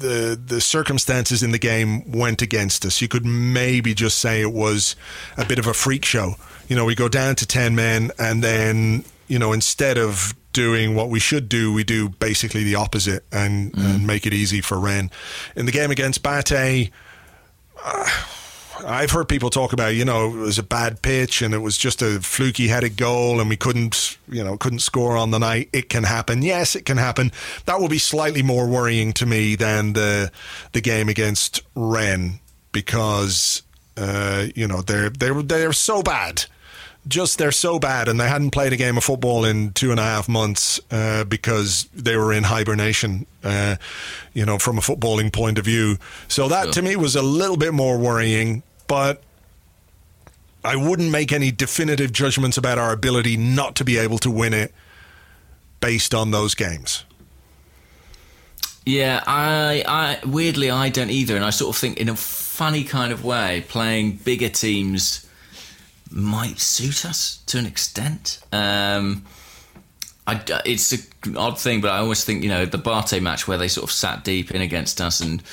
the the circumstances in the game went against us. You could maybe just say it was a bit of a freak show. You know, we go down to ten men, and then you know instead of doing what we should do, we do basically the opposite and, mm. and make it easy for Rennes. In the game against Bate. Uh, I've heard people talk about, you know, it was a bad pitch and it was just a fluky headed goal and we couldn't, you know, couldn't score on the night. It can happen. Yes, it can happen. That will be slightly more worrying to me than the the game against Rennes because, uh, you know, they're they're they're so bad. Just they're so bad, and they hadn't played a game of football in two and a half months uh, because they were in hibernation. Uh, you know, from a footballing point of view. So that sure. to me was a little bit more worrying but I wouldn't make any definitive judgments about our ability not to be able to win it based on those games. Yeah, I, I weirdly I don't either, and I sort of think in a funny kind of way, playing bigger teams might suit us to an extent. Um, I, it's an odd thing, but I always think you know the Bate match where they sort of sat deep in against us and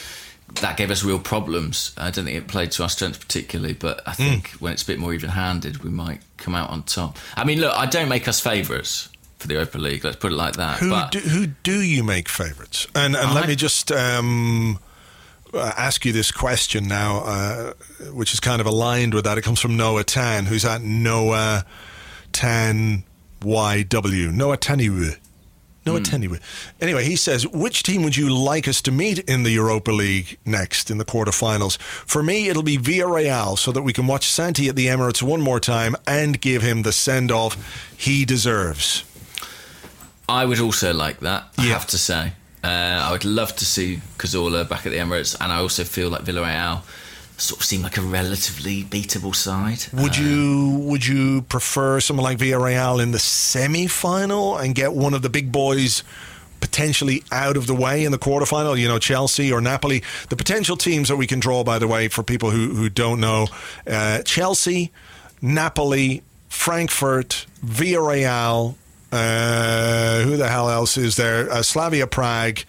that gave us real problems. I don't think it played to our strengths particularly, but I think mm. when it's a bit more even-handed, we might come out on top. I mean, look, I don't make us favourites for the Europa League. Let's put it like that. Who but, do, who do you make favourites? And and let me just um, ask you this question now, uh, which is kind of aligned with that. It comes from Noah Tan, who's at Noah Tan YW. Noah Taniwu. No, mm. anyway. Anyway, he says, which team would you like us to meet in the Europa League next in the quarterfinals? For me, it'll be Villarreal so that we can watch Santi at the Emirates one more time and give him the send off he deserves. I would also like that, I have to say. Uh, I would love to see Cazorla back at the Emirates, and I also feel like Villarreal sort of seem like a relatively beatable side. Would um, you would you prefer someone like Villarreal in the semi final and get one of the big boys potentially out of the way in the quarterfinal? You know, Chelsea or Napoli. The potential teams that we can draw, by the way, for people who who don't know, uh, Chelsea, Napoli, Frankfurt, Villarreal. Uh, who the hell else is there? Uh, Slavia Prague,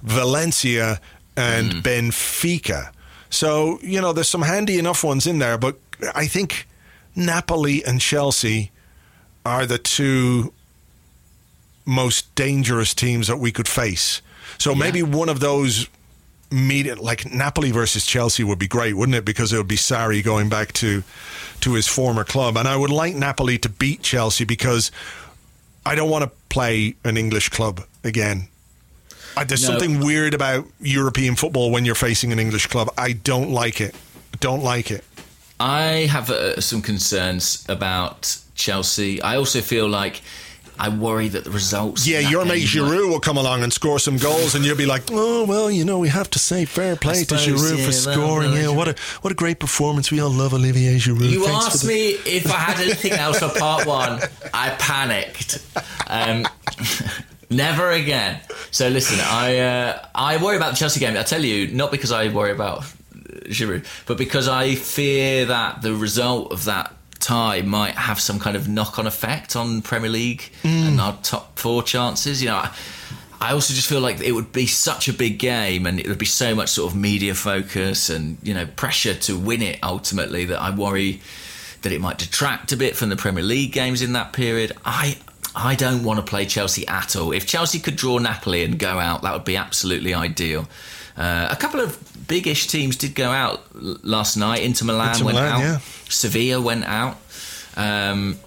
Valencia, and mm. Benfica. So, you know, there's some handy enough ones in there, but I think Napoli and Chelsea are the two most dangerous teams that we could face. So yeah. maybe one of those meet like Napoli versus Chelsea would be great, wouldn't it? Because it would be Sarri going back to to his former club, and I would like Napoli to beat Chelsea because I don't want to play an English club again. There's no. something weird about European football when you're facing an English club. I don't like it. Don't like it. I have uh, some concerns about Chelsea. I also feel like I worry that the results. Yeah, your mate Giroud will come along and score some goals, and you'll be like, "Oh well, you know, we have to say fair play suppose, to Giroud yeah, for scoring. Well, yeah, what a what a great performance. We all love Olivier Giroud." You Thanks asked me if I had anything else for part one. I panicked. Um, Never again. So listen, I uh, I worry about the Chelsea game. I tell you, not because I worry about Giroud, but because I fear that the result of that tie might have some kind of knock-on effect on Premier League mm. and our top four chances. You know. I, I also just feel like it would be such a big game and it would be so much sort of media focus and you know pressure to win it ultimately that I worry that it might detract a bit from the Premier League games in that period. I I don't want to play Chelsea at all. If Chelsea could draw Napoli and go out, that would be absolutely ideal. Uh, a couple of big-ish teams did go out last night. Inter Milan Inter went Milan, out. Yeah. Sevilla went out. Um,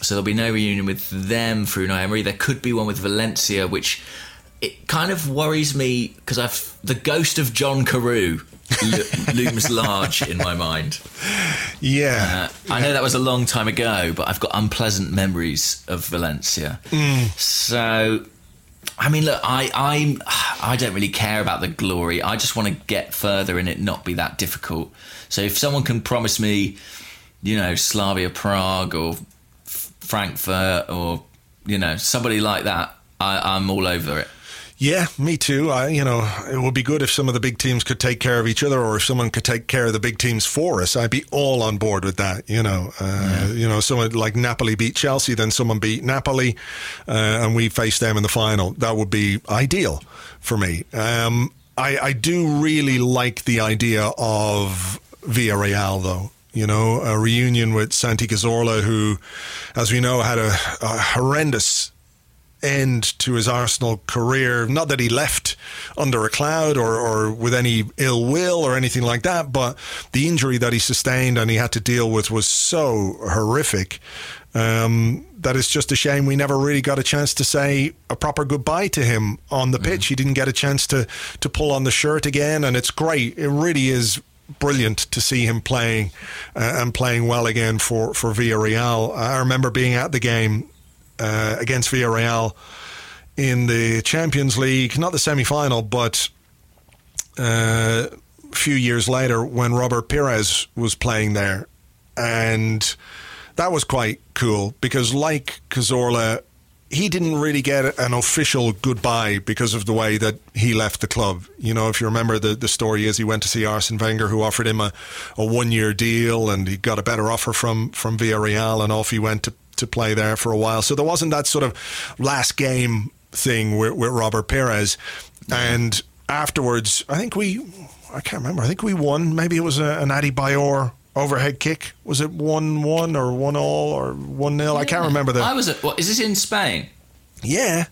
so there'll be no reunion with them through Emery. There could be one with Valencia, which it kind of worries me because I've the ghost of John Carew looms large in my mind. Yeah. Uh, I know that was a long time ago, but I've got unpleasant memories of Valencia. Mm. So, I mean, look, I, I'm, I don't really care about the glory. I just want to get further and it not be that difficult. So, if someone can promise me, you know, Slavia Prague or Frankfurt or, you know, somebody like that, I, I'm all over it. Yeah, me too. I, you know, it would be good if some of the big teams could take care of each other, or if someone could take care of the big teams for us. I'd be all on board with that. You know, uh, yeah. you know, someone like Napoli beat Chelsea, then someone beat Napoli, uh, and we face them in the final. That would be ideal for me. Um, I, I do really like the idea of Villarreal, though you know, a reunion with Santi Cazorla, who, as we know, had a, a, horrendous end to his Arsenal career. Not that he left under a cloud or, or with any ill will or anything like that, but the injury that he sustained and he had to deal with was so horrific. Um, that it's just a shame we never really got a chance to say a proper goodbye to him on the pitch. Mm. He didn't get a chance to to pull on the shirt again, and it's great. It really is brilliant to see him playing uh, and playing well again for for Villarreal. I remember being at the game uh, against Villarreal in the Champions League, not the semi final, but uh, a few years later when Robert Pires was playing there. And that was quite cool because, like Cazorla, he didn't really get an official goodbye because of the way that he left the club. You know, if you remember the, the story is he went to see Arsene Wenger, who offered him a, a one year deal, and he got a better offer from from Villarreal, and off he went to to play there for a while. So there wasn't that sort of last game thing with, with Robert Pires. And afterwards, I think we, I can't remember, I think we won. Maybe it was a, an Adebayor overhead kick. Was it 1 1 or 1 all or 1 0? I can't remember that. I was at, what, is this in Spain? Yeah.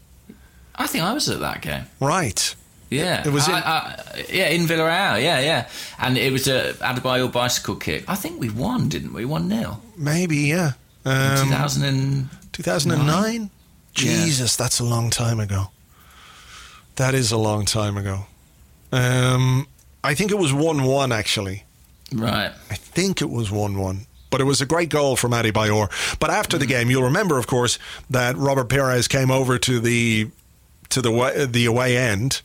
I think I was at that game. Right. Yeah, it was. In, I, I, yeah, in Villarreal. Yeah, yeah, and it was a Adebayor bicycle kick. I think we won, didn't we? One 0 Maybe, yeah. Um, 2000 2009? Jesus, yeah. that's a long time ago. That is a long time ago. Um, I think it was 1 1, actually. Right. I think it was 1 1. But it was a great goal from Adebayor. But after mm. the game, you'll remember, of course, that Robert Pires came over to the to the the away end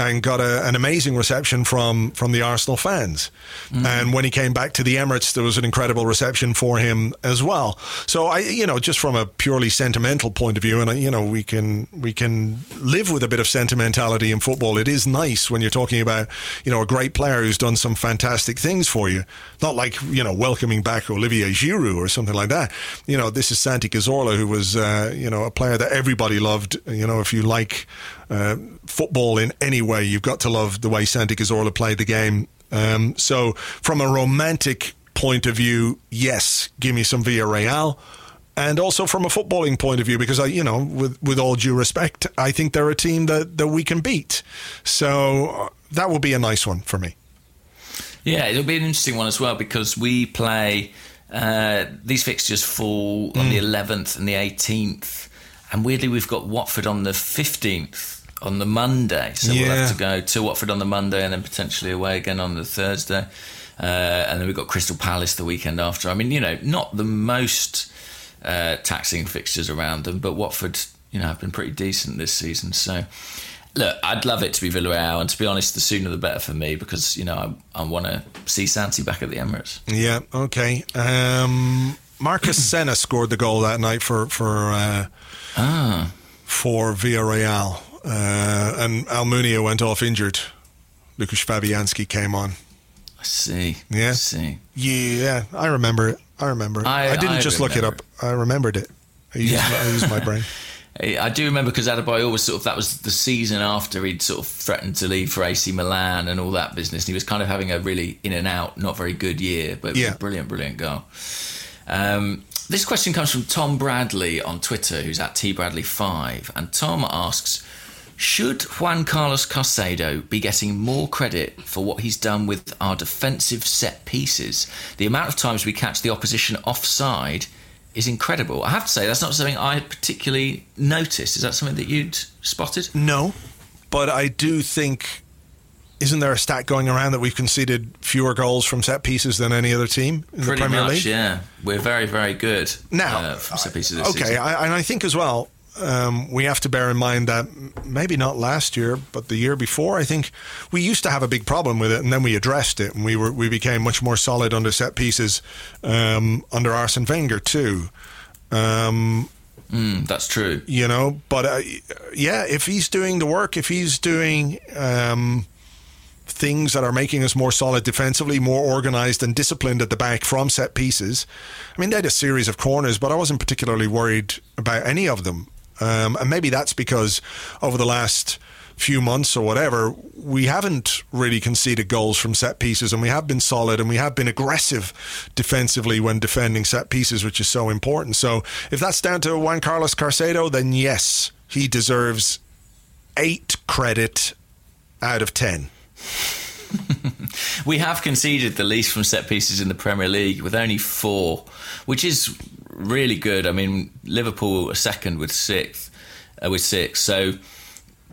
and got a, an amazing reception from from the Arsenal fans. Mm-hmm. And when he came back to the Emirates, there was an incredible reception for him as well. So I, you know, just from a purely sentimental point of view, and you know, we can we can live with a bit of sentimentality in football. It is nice when you're talking about you know a great player who's done some fantastic things for you. Not like you know welcoming back Olivier Giroud or something like that. You know, this is Santi Cazorla, who was uh, you know a player that everybody loved. You know, if you like uh, football in any way, you've got to love the way Santi Cazorla played the game. Um, so, from a romantic point of view, yes, give me some Villarreal. And also from a footballing point of view, because I, you know, with with all due respect, I think they're a team that, that we can beat. So uh, that will be a nice one for me. Yeah, it'll be an interesting one as well because we play uh, these fixtures fall on mm. the 11th and the 18th, and weirdly we've got Watford on the 15th on the Monday. So yeah. we'll have to go to Watford on the Monday and then potentially away again on the Thursday. Uh, and then we've got Crystal Palace the weekend after. I mean, you know, not the most uh, taxing fixtures around them, but Watford, you know, have been pretty decent this season. So, look, I'd love it to be Villarreal, and to be honest, the sooner the better for me because you know I, I want to see Santi back at the Emirates. Yeah. Okay. Um, Marcos Senna scored the goal that night for for uh, ah. for Villarreal. Uh, and Almunia went off injured. Lukasz Fabianski came on. I see. Yeah. I see. Yeah, I remember it. I remember it. I, I didn't I just look it up. I remembered it. I used, yeah. I used my brain. I do remember because Adebayor was sort of that was the season after he'd sort of threatened to leave for AC Milan and all that business. And he was kind of having a really in and out, not very good year, but yeah. brilliant, brilliant goal. Um, this question comes from Tom Bradley on Twitter, who's at tbradley5, and Tom asks, should Juan Carlos Carcedo be getting more credit for what he's done with our defensive set pieces? The amount of times we catch the opposition offside is incredible. I have to say, that's not something I particularly noticed. Is that something that you'd spotted? No, but I do think. Isn't there a stat going around that we've conceded fewer goals from set pieces than any other team in Pretty the Premier much, League? Yeah, we're very, very good now uh, from set pieces. okay, I, and I think as well um, we have to bear in mind that maybe not last year, but the year before, I think we used to have a big problem with it, and then we addressed it, and we were we became much more solid under set pieces um, under Arsene Wenger too. Um, Mm, that's true. You know, but uh, yeah, if he's doing the work, if he's doing um, things that are making us more solid defensively, more organised and disciplined at the back from set pieces. I mean, they had a series of corners, but I wasn't particularly worried about any of them. Um, and maybe that's because over the last few months or whatever, we haven't really conceded goals from set pieces and we have been solid and we have been aggressive defensively when defending set pieces, which is so important. So if that's down to Juan Carlos Carcedo, then yes, he deserves eight credit out of 10. we have conceded the least from set pieces in the Premier League with only four, which is really good. I mean, Liverpool are second with sixth, uh, with six. So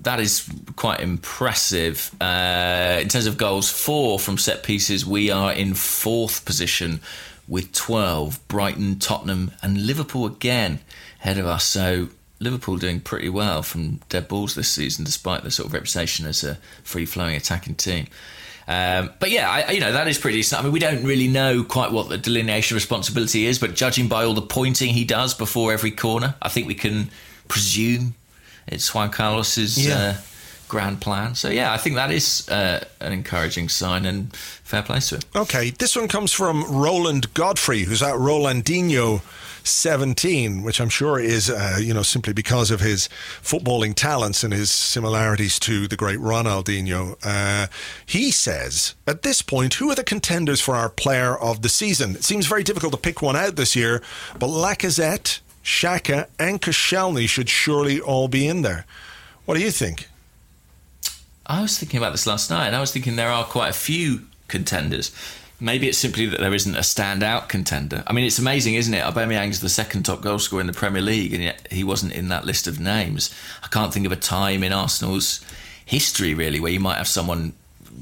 that is quite impressive. Uh, in terms of goals, four from set pieces, we are in fourth position with 12. Brighton, Tottenham, and Liverpool again ahead of us. So Liverpool doing pretty well from dead balls this season, despite the sort of reputation as a free flowing attacking team. Um, but yeah, I, you know that is pretty. I mean, we don't really know quite what the delineation of responsibility is, but judging by all the pointing he does before every corner, I think we can presume it's Juan Carlos's yeah. uh, grand plan. So yeah, I think that is uh, an encouraging sign and fair play to him. Okay, this one comes from Roland Godfrey, who's at Rolandinho. 17, which I'm sure is, uh, you know, simply because of his footballing talents and his similarities to the great Ronaldinho. Uh, he says, at this point, who are the contenders for our player of the season? It seems very difficult to pick one out this year, but Lacazette, Xhaka, and Koscielny should surely all be in there. What do you think? I was thinking about this last night, I was thinking there are quite a few contenders. Maybe it's simply that there isn't a standout contender. I mean, it's amazing, isn't it? Aubameyang's the second top goal scorer in the Premier League, and yet he wasn't in that list of names. I can't think of a time in Arsenal's history, really, where you might have someone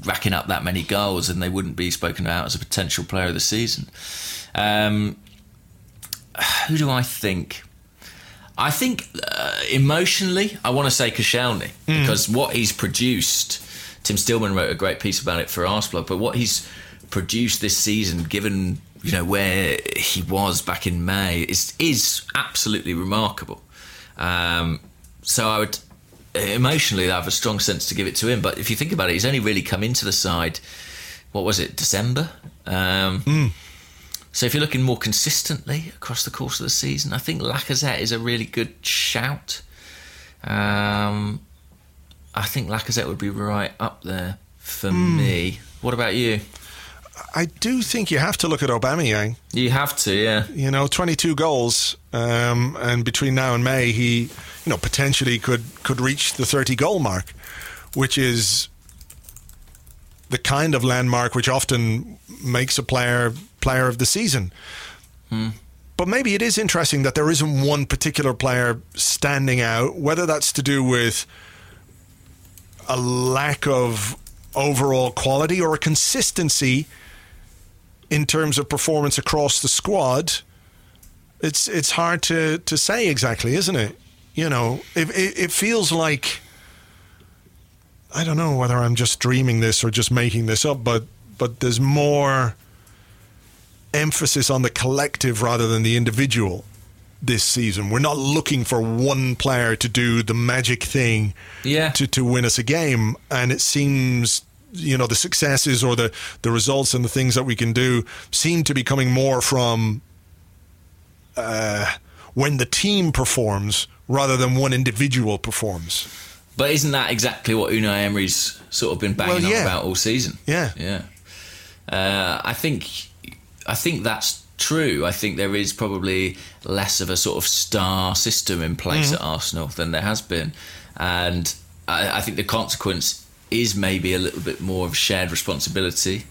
racking up that many goals and they wouldn't be spoken about as a potential player of the season. Um, who do I think? I think uh, emotionally, I want to say Koscielny mm. because what he's produced. Tim Stillman wrote a great piece about it for Arseblog, but what he's produced this season, given you know where he was back in May, is is absolutely remarkable. Um, so I would emotionally I have a strong sense to give it to him. But if you think about it, he's only really come into the side. What was it? December. Um, mm. So if you're looking more consistently across the course of the season, I think Lacazette is a really good shout. Um, I think Lacazette would be right up there for mm. me. What about you? I do think you have to look at Aubameyang. You have to, yeah. You know, 22 goals, um, and between now and May, he, you know, potentially could could reach the 30 goal mark, which is the kind of landmark which often makes a player player of the season. Hmm. But maybe it is interesting that there isn't one particular player standing out, whether that's to do with a lack of overall quality or a consistency in terms of performance across the squad. It's it's hard to, to say exactly, isn't it? You know, it, it, it feels like I don't know whether I'm just dreaming this or just making this up, but but there's more emphasis on the collective rather than the individual this season. We're not looking for one player to do the magic thing yeah. to, to win us a game. And it seems, you know, the successes or the, the results and the things that we can do seem to be coming more from uh, when the team performs rather than one individual performs. But isn't that exactly what Unai Emery's sort of been banging well, yeah. on about all season? Yeah. Yeah. Uh, I think I think that's true. I think there is probably less of a sort of star system in place mm. at Arsenal than there has been, and I, I, think the consequence is maybe a little bit more of shared responsibility,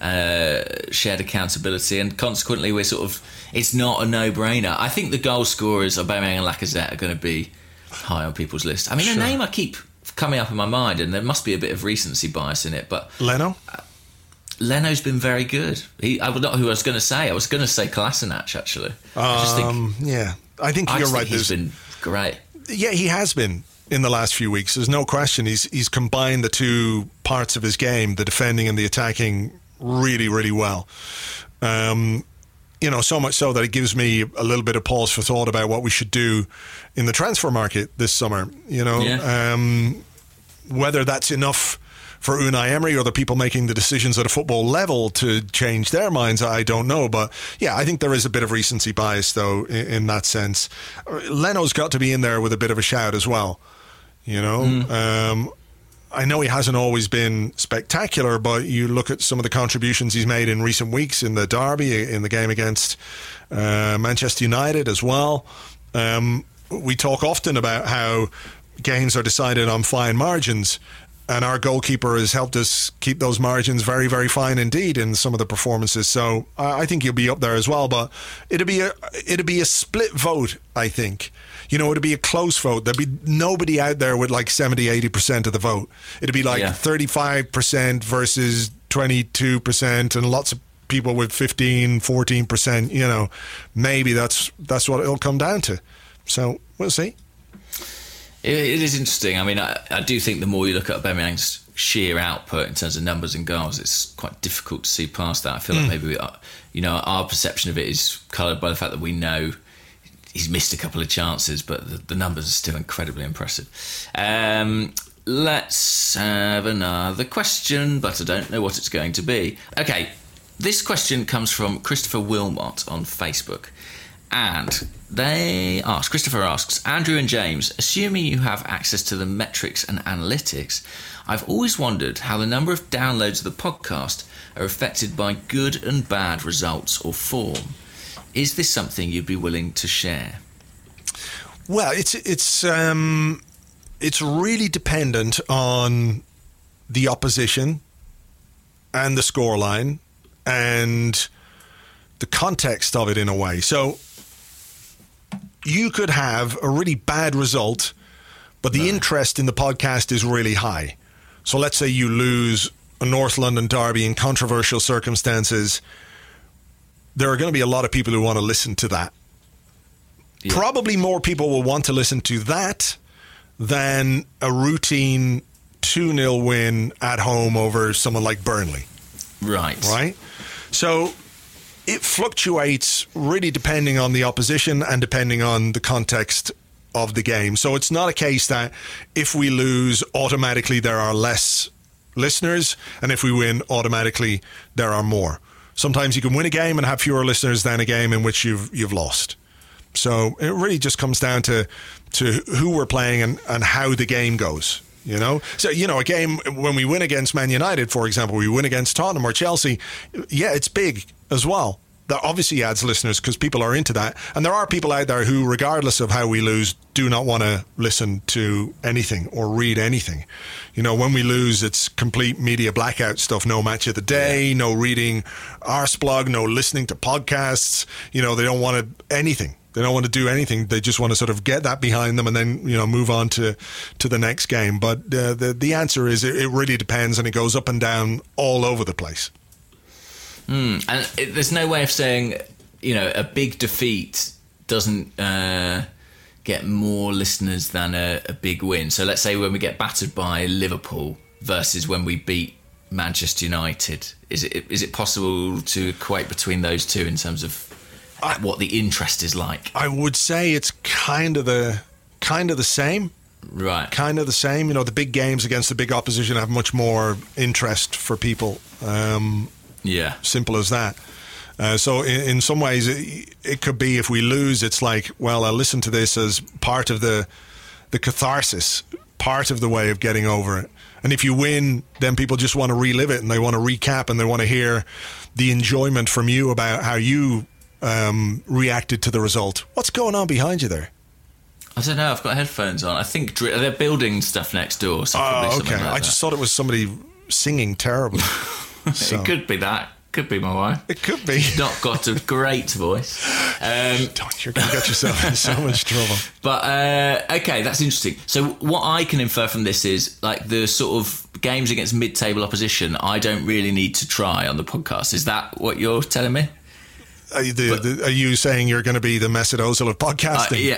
uh, shared accountability, and consequently we're sort of it's not a no-brainer. I think the goal scorers, Aubameyang and Lacazette, are going to be high on people's list. I mean, sure. a name I keep coming up in my mind, and there must be a bit of recency bias in it, but Leno. Uh, Leno's been very good. He, I would not who I was going to say. I was going to say Kolasinac actually. Um, I just think, yeah, I think you're right. Think he's been great. Yeah, he has been in the last few weeks. There's no question. He's he's combined the two parts of his game, the defending and the attacking, really, really well. Um, you know, so much so that it gives me a little bit of pause for thought about what we should do in the transfer market this summer. You know, Yeah. um, whether that's enough for Unai Emery or the people making the decisions at a football level to change their minds, I don't know. But yeah, I think there is a bit of recency bias, though, in, in that sense. Leno's got to be in there with a bit of a shout as well. You know, um, I know he hasn't always been spectacular, but you look at some of the contributions he's made in recent weeks in the derby, in the game against uh, Manchester United as well. Um, we talk often about how games are decided on fine margins. And our goalkeeper has helped us keep those margins very, very fine indeed in some of the performances. So I think he'll be up there as well. But it'd be a it'd be a split vote. I think you know it'd be a close vote. There'd be nobody out there with like 70, 80 percent of the vote. It'd be like thirty five percent versus twenty two percent, and lots of people with 15, 14 percent. You know, maybe that's that's what it'll come down to. So we'll see. It, it is interesting. I mean, I, I do think the more you look at Aubameyang's sheer output in terms of numbers and goals, it's quite difficult to see past that. I feel like maybe, we are, you know, our perception of it is coloured by the fact that we know he's missed a couple of chances, but the, the numbers are still incredibly impressive. Um, let's have another question, but I don't know what it's going to be. Okay, this question comes from Christopher Wilmot on Facebook. And they ask, Christopher asks, Andrew and James, assuming you have access to the metrics and analytics, I've always wondered how the number of downloads of the podcast are affected by good and bad results or form. Is this something you'd be willing to share? Well, it's it's um, it's really dependent on the opposition and the scoreline and the context of it in a way. So you could have a really bad result, but the interest in the podcast is really high. So let's say you lose a North London derby in controversial circumstances. There are going to be a lot of people who want to listen to that. Yeah. Probably more people will want to listen to that than a routine 2 0 win at home over someone like Burnley Right. right? So it fluctuates really depending on the opposition and depending on the context of the game. So it's not a case that if we lose, automatically there are less listeners, and if we win, automatically there are more. Sometimes you can win a game and have fewer listeners than a game in which you've you've lost. So it really just comes down to to who we're playing and, and how the game goes. You know, so you know, a game when we win against Man United, for example, we win against Tottenham or Chelsea. Yeah, it's big as well. That obviously adds listeners because people are into that, and there are people out there who, regardless of how we lose, do not want to listen to anything or read anything. You know, when we lose, it's complete media blackout stuff. No match of the day, no reading Arseblog, no listening to podcasts. You know, they don't want to anything. They don't want to do anything. They just want to sort of get that behind them and then you know move on to to the next game. But uh, the the answer is it, it really depends, and it goes up and down all over the place. And it, there's no way of saying, you know, a big defeat doesn't uh, get more listeners than a, a big win. So let's say when we get battered by Liverpool versus when we beat Manchester United, is it is it possible to equate between those two in terms of what the interest is like? I would say it's kind of the kind of the same. Right. kind of the same. You know, the big games against the big opposition have much more interest for people. Um, Yeah. simple as that. Uh, so in, in some ways, it, it could be if we lose, it's like, well, I'll listen to this as part of the the catharsis, part of the way of getting over it. And if you win, then people just want to relive it and they want to recap and they want to hear the enjoyment from you about how you um, reacted to the result. What's going on behind you there? I don't know. I've got headphones on. I think dri- they're building stuff next door. So Oh, okay. like I just thought it was somebody singing terribly. so, It could be that. Could be my wife. it could be. She's not got a great voice. Um, Don't, you're going to get yourself in so much trouble. But uh, okay, that's interesting. So what I can infer from this is like the sort of games against mid-table opposition. I don't really need to try on the podcast. Is that what you're telling me? Are you, the, the, are you saying you're going to be the Mesut Ozil of Uh, podcasting? yeah.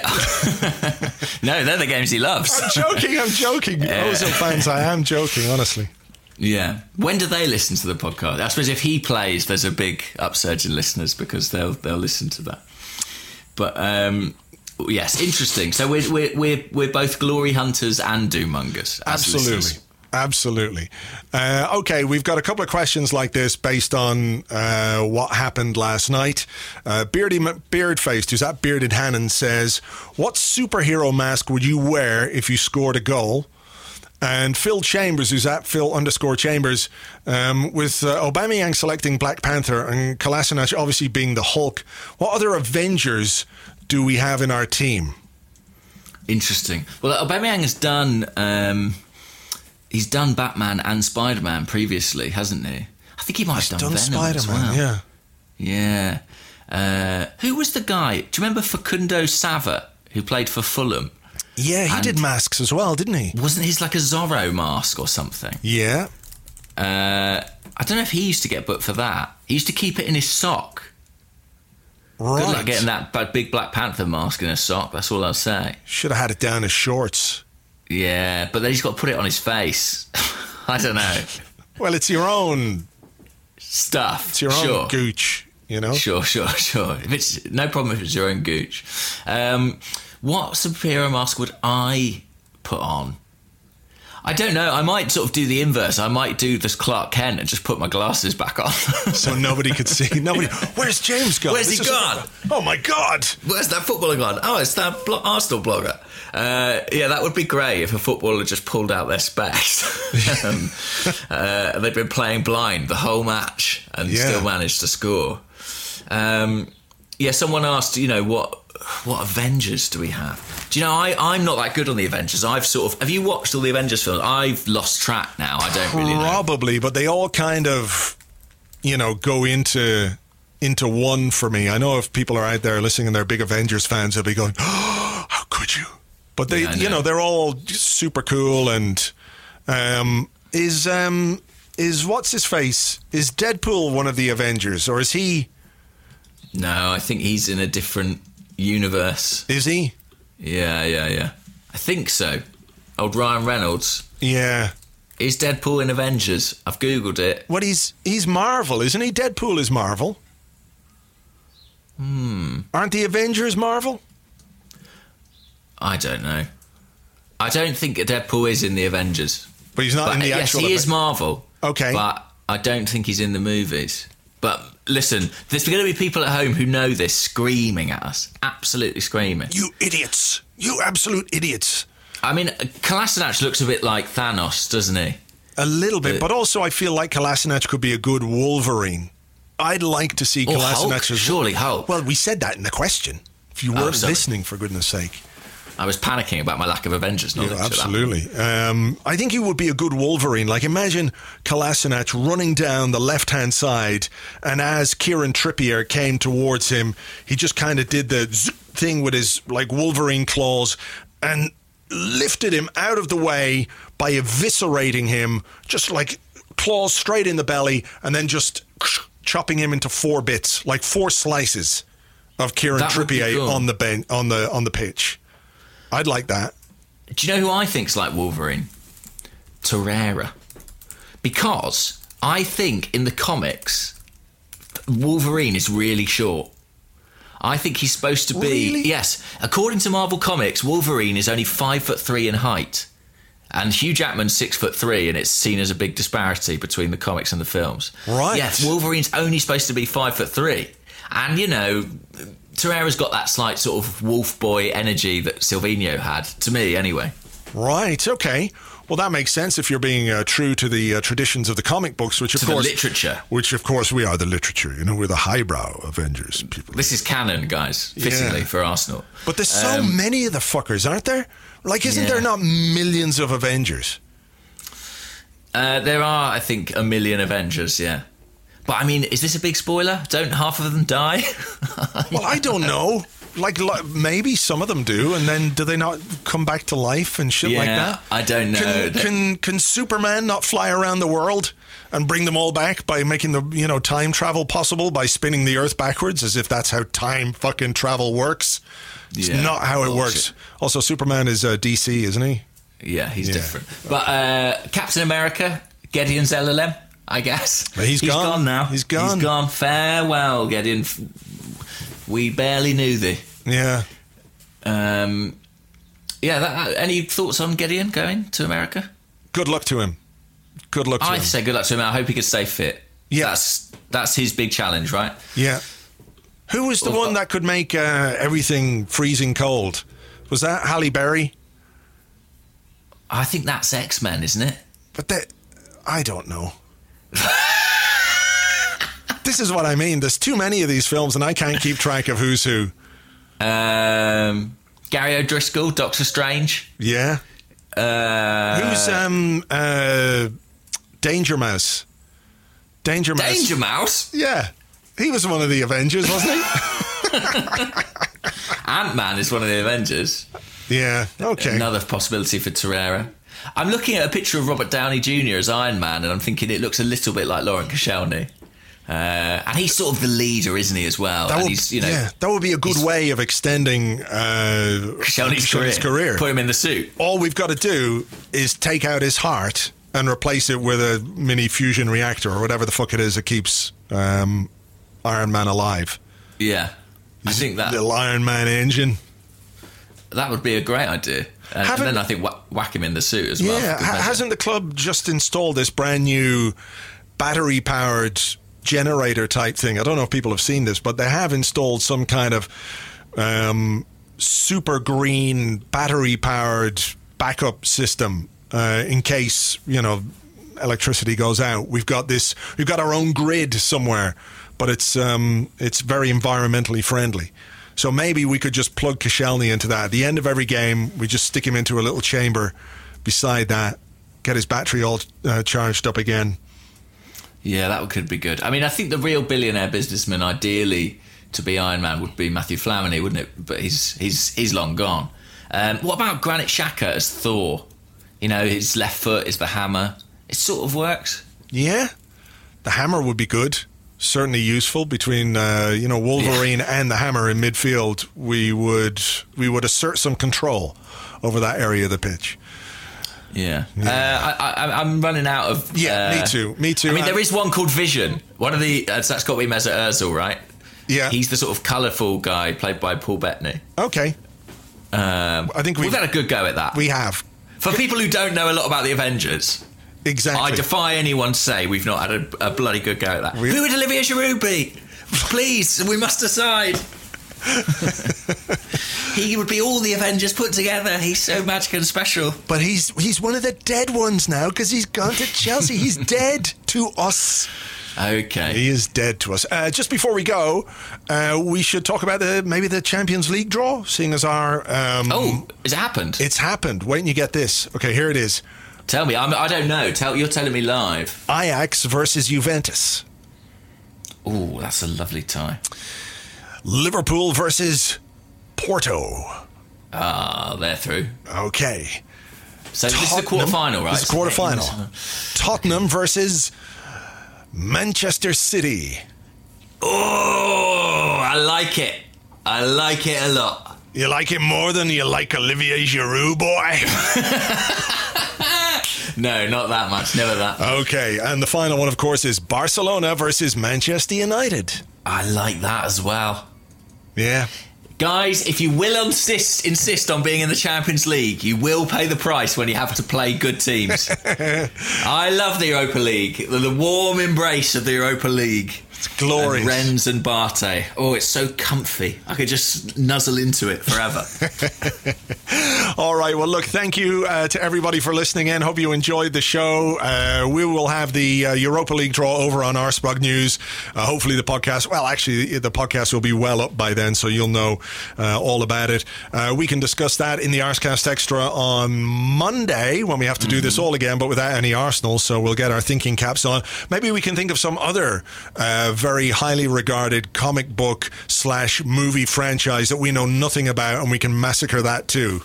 no, they're the games he loves. I'm joking. I'm joking. Ozil fans, I am joking. Honestly, Yeah. When do they listen to the podcast? I suppose if he plays, there's a big upsurge in listeners because they'll they'll listen to that. But um, yes, interesting. So we're we're we're, we're both glory hunters and doomongers. Absolutely. listeners. Absolutely. Uh, okay, we've got a couple of questions like this based on uh, what happened last night. Uh, Beardy Beardfaced, who's at Bearded Hannon, says, "What superhero mask would you wear if you scored a goal?" And Phil Chambers, who's at Phil underscore Chambers, um, with uh, Aubameyang selecting Black Panther and Kolasinac obviously being the Hulk, what other Avengers do we have in our team? Interesting. Well, Aubameyang has done. Um, he's done Batman and Spider Man previously, hasn't he? I think he might have done, Done Venom Spider as Man, well. yeah. Yeah. Uh, who was the guy? Do you remember Facundo Sava, who played for Fulham? Yeah, he And- did masks as well, didn't he? Wasn't his like a Zorro mask or something? Yeah. Uh, I don't know if he used to get booked for that. He used to keep it in his sock. Right. Good luck getting that big Black Panther mask in a sock. That's all I'll say. Should have had it down his shorts. Yeah, but then he's got to put it on his face. I don't know. Well, it's your own. Stuff. It's your own gooch. You know. Sure, sure, sure. If it's no problem if it's your own gooch. Um, what superhero mask would I put on? I don't know. I might sort of do the inverse. I might do this Clark Kent and just put my glasses back on. So nobody could see. Nobody. Where's James gone? Where's he This is- gone? Oh my God! Where's that footballer gone? Oh, it's that blo- Arsenal blogger. Uh, yeah, that would be great if a footballer just pulled out their specs. um, uh, they'd been playing blind the whole match and Yeah. still managed to score. Um, yeah, someone asked, you know, what what Avengers do we have? Do you know, I, I'm not that good on the Avengers. I've sort of. Have you watched all the Avengers films? I've lost track now. I don't really know. Probably, but they all kind of, you know, go into into one for me. I know if people are out there listening and they're big Avengers fans, they'll be going, oh, "How could you?" But they, Yeah, I you know. know, they're all super cool. And um, is um, is what's his face? Is Deadpool one of the Avengers, or is he? No, I think he's in a different universe. Is he? Yeah, yeah, yeah. I think so. Old Ryan Reynolds. Yeah. Is Deadpool in Avengers? I've googled it. What he's he's Marvel, isn't he? Deadpool is Marvel. Hmm. Aren't the Avengers Marvel? I don't know. I don't think Deadpool is in the Avengers. But he's not But in the yes, actual. he is Marvel. Okay. But I don't think he's in the movies. But listen, there's going to be people at home who know this screaming at us. Absolutely screaming. You idiots! You absolute idiots! I mean, Kolasinac looks a bit like Thanos, doesn't he? A little bit, Uh, but also I feel like Kolasinac could be a good Wolverine. I'd like to see Hulk. As Surely Hulk. Well, we said that in the question. If you Oh, weren't sorry. listening, for goodness sake. I was panicking about my lack of Avengers knowledge. Yeah, absolutely. Um, I think he would be a good Wolverine. Like, imagine Kolasinac running down the left hand side, and as Kieran Trippier came towards him, he just kind of did the thing with his like Wolverine claws and lifted him out of the way by eviscerating him, just like claws straight in the belly, and then just chopping him into four bits, like four slices of Kieran That Trippier on the ben- on the on the pitch. I'd like that. Do you know who I think's like Wolverine? Torreira. Because I think in the comics, Wolverine is really short. I think he's supposed to be. Really? Yes, according to Marvel Comics, Wolverine is only five foot three in height, and Hugh Jackman's six foot three, and it's seen as a big disparity between the comics and the films. Right. Yes, Wolverine's only supposed to be five foot three, and you know, Torreira's got that slight sort of wolf boy energy that Silvinho had. To me, anyway. Right. Okay. Well, that makes sense if you're being uh, true to the uh, traditions of the comic books, which of To course literature. which of course we are the literature. You know, we're the highbrow Avengers people. This is canon, guys. Fittingly Yeah. for Arsenal. But there's so Um, many of the fuckers, aren't there? Like, isn't Yeah. there not millions of Avengers? Uh, there are, I think, a million Avengers. Yeah, but I mean, is this a big spoiler? Don't half of them die? Well, I don't know. Like, li- maybe some of them do, and then do they not come back to life and shit like that? I don't know. Can, That- can can Superman not fly around the world and bring them all back by making the you know time travel possible by spinning the Earth backwards, as if that's how time fucking travel works? It's Yeah, not how it works. Also, Superman is uh, DC, isn't he? yeah, he's Yeah. different. But uh, Captain America, Gideon's LLM, I guess. But he's gone. now. He's gone. He's gone. Farewell, Gideon. We barely knew thee. Yeah. Um, yeah. That, any thoughts on Gideon going to America? Good luck to him. Good luck to I'd him. say good luck to him. I hope he could stay fit. Yeah. That's that's his big challenge, right? Yeah. Who was the Well, one that could make uh, everything freezing cold? Was that Halle Berry? I think that's X Men, isn't it? But that, I don't know. this is what I mean. There's too many of these films, and I can't keep track of who's who. Um, Gary O'Driscoll, Doctor Strange. Yeah. Uh, Who's um uh Danger Mouse? Danger Mouse. Danger Mouse? Yeah. He was one of the Avengers, wasn't he? Ant Man is one of the Avengers. yeah. Okay. Another possibility for Torreira. I'm looking at a picture of Robert Downey Jr. as Iron Man, and I'm thinking it looks a little bit like Laurent Koscielny. Uh, and he's sort of the leader, isn't he, as well? That and would, he's, you know, yeah, that would be a good way of extending uh, Koscielny's career. career. Put him in the suit. All we've got to do is take out his heart and replace it with a mini fusion reactor or whatever the fuck it is that keeps um, Iron Man alive. Yeah. I think that Little Iron Man engine. that would be a great idea. And, and then I think whack, whack him in the suit as well. Yeah, for good ha- measure. hasn't the club just installed this brand new battery powered generator type thing? I don't know if people have seen this, but they have installed some kind of um, super green battery powered backup system uh, in case you know electricity goes out. We've got this. We've got our own grid somewhere, but it's um, it's very environmentally friendly. So maybe we could just plug Koscielny into that. At the end of every game, we just stick him into a little chamber beside that, get his battery all uh, charged up again. Yeah, that could be good. I mean, I think the real billionaire businessman, ideally, to be Iron Man would be Mathieu Flamini, wouldn't it? But he's he's he's long gone. Um, what about Granit Xhaka as Thor? You know, his left foot is the hammer. It sort of works. Yeah, the hammer would be good. Certainly useful between uh, you know Wolverine and the hammer in midfield. We would we would assert some control over that area of the pitch. Yeah, Uh, I, I, I'm running out of. Yeah, uh, me too. Me too. I mean, Uh, there is one called Vision. One of the uh, that's got to be Mesut Ozil, right? Yeah. he's the sort of colourful guy played by Paul Bettany. Okay, Um, I think we've we've- had a good go at that. we have For people who don't know a lot about the Avengers, exactly. I defy anyone to say we've not had a, a bloody good go at that. We- Who would Olivier Giroud be? Please, we must decide. he would be all the Avengers put together. He's so magic and special. but he's he's one of the dead ones now because he's gone to Chelsea. he's dead to us. Okay. He is dead to us. Uh, just before we go, uh, we should talk about the maybe the Champions League draw, seeing as our um, Oh, has it happened? it's happened. Wait and you get this. Okay, here it is: Tell me. I'm, I don't know. Tell you're telling me live. Ajax versus Juventus, Oh, that's a lovely tie. Liverpool versus Porto. Ah, they're through. Okay, So this is a Tottenham- quarter final, right? This is quarter final. Tottenham versus Manchester City. Oh, I like it. I like it a lot. You like it more than you like Olivier Giroud, boy. No, not that much. Never that. okay, and the final one, of course, is Barcelona versus Manchester United. I like that as well. Yeah. Guys, if you will insist insist on being in the Champions League, you will pay the price when you have to play good teams. I love the Europa League. The, the warm embrace of the Europa League. It's glorious. And and Bate. Oh, it's so comfy. I could just nuzzle into it forever. All right. Well, look, thank you uh, to everybody for listening in. Hope you enjoyed the show. Uh, we will have the uh, Europa League draw over on Arseblog News. Uh, hopefully, the podcast, well, actually, the podcast will be well up by then, so you'll know uh, all about it. Uh, we can discuss that in the Arsecast Extra on Monday when we have to do this all again, but without any Arsenal. So we'll get our thinking caps on. Maybe we can think of some other uh, very highly regarded comic book slash movie franchise that we know nothing about, and we can massacre that too.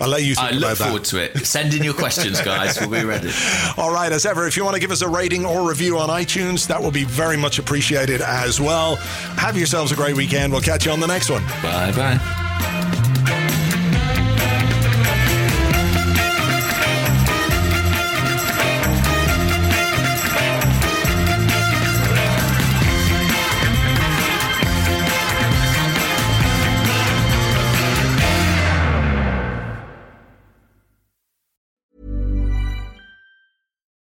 I'll let you think about that. I look that. forward to it. Send in your questions, guys. We'll be ready. All right, as ever, if you want to give us a rating or review on iTunes, that will be very much appreciated as well. Have yourselves a great weekend. We'll catch you on the next one. Bye bye.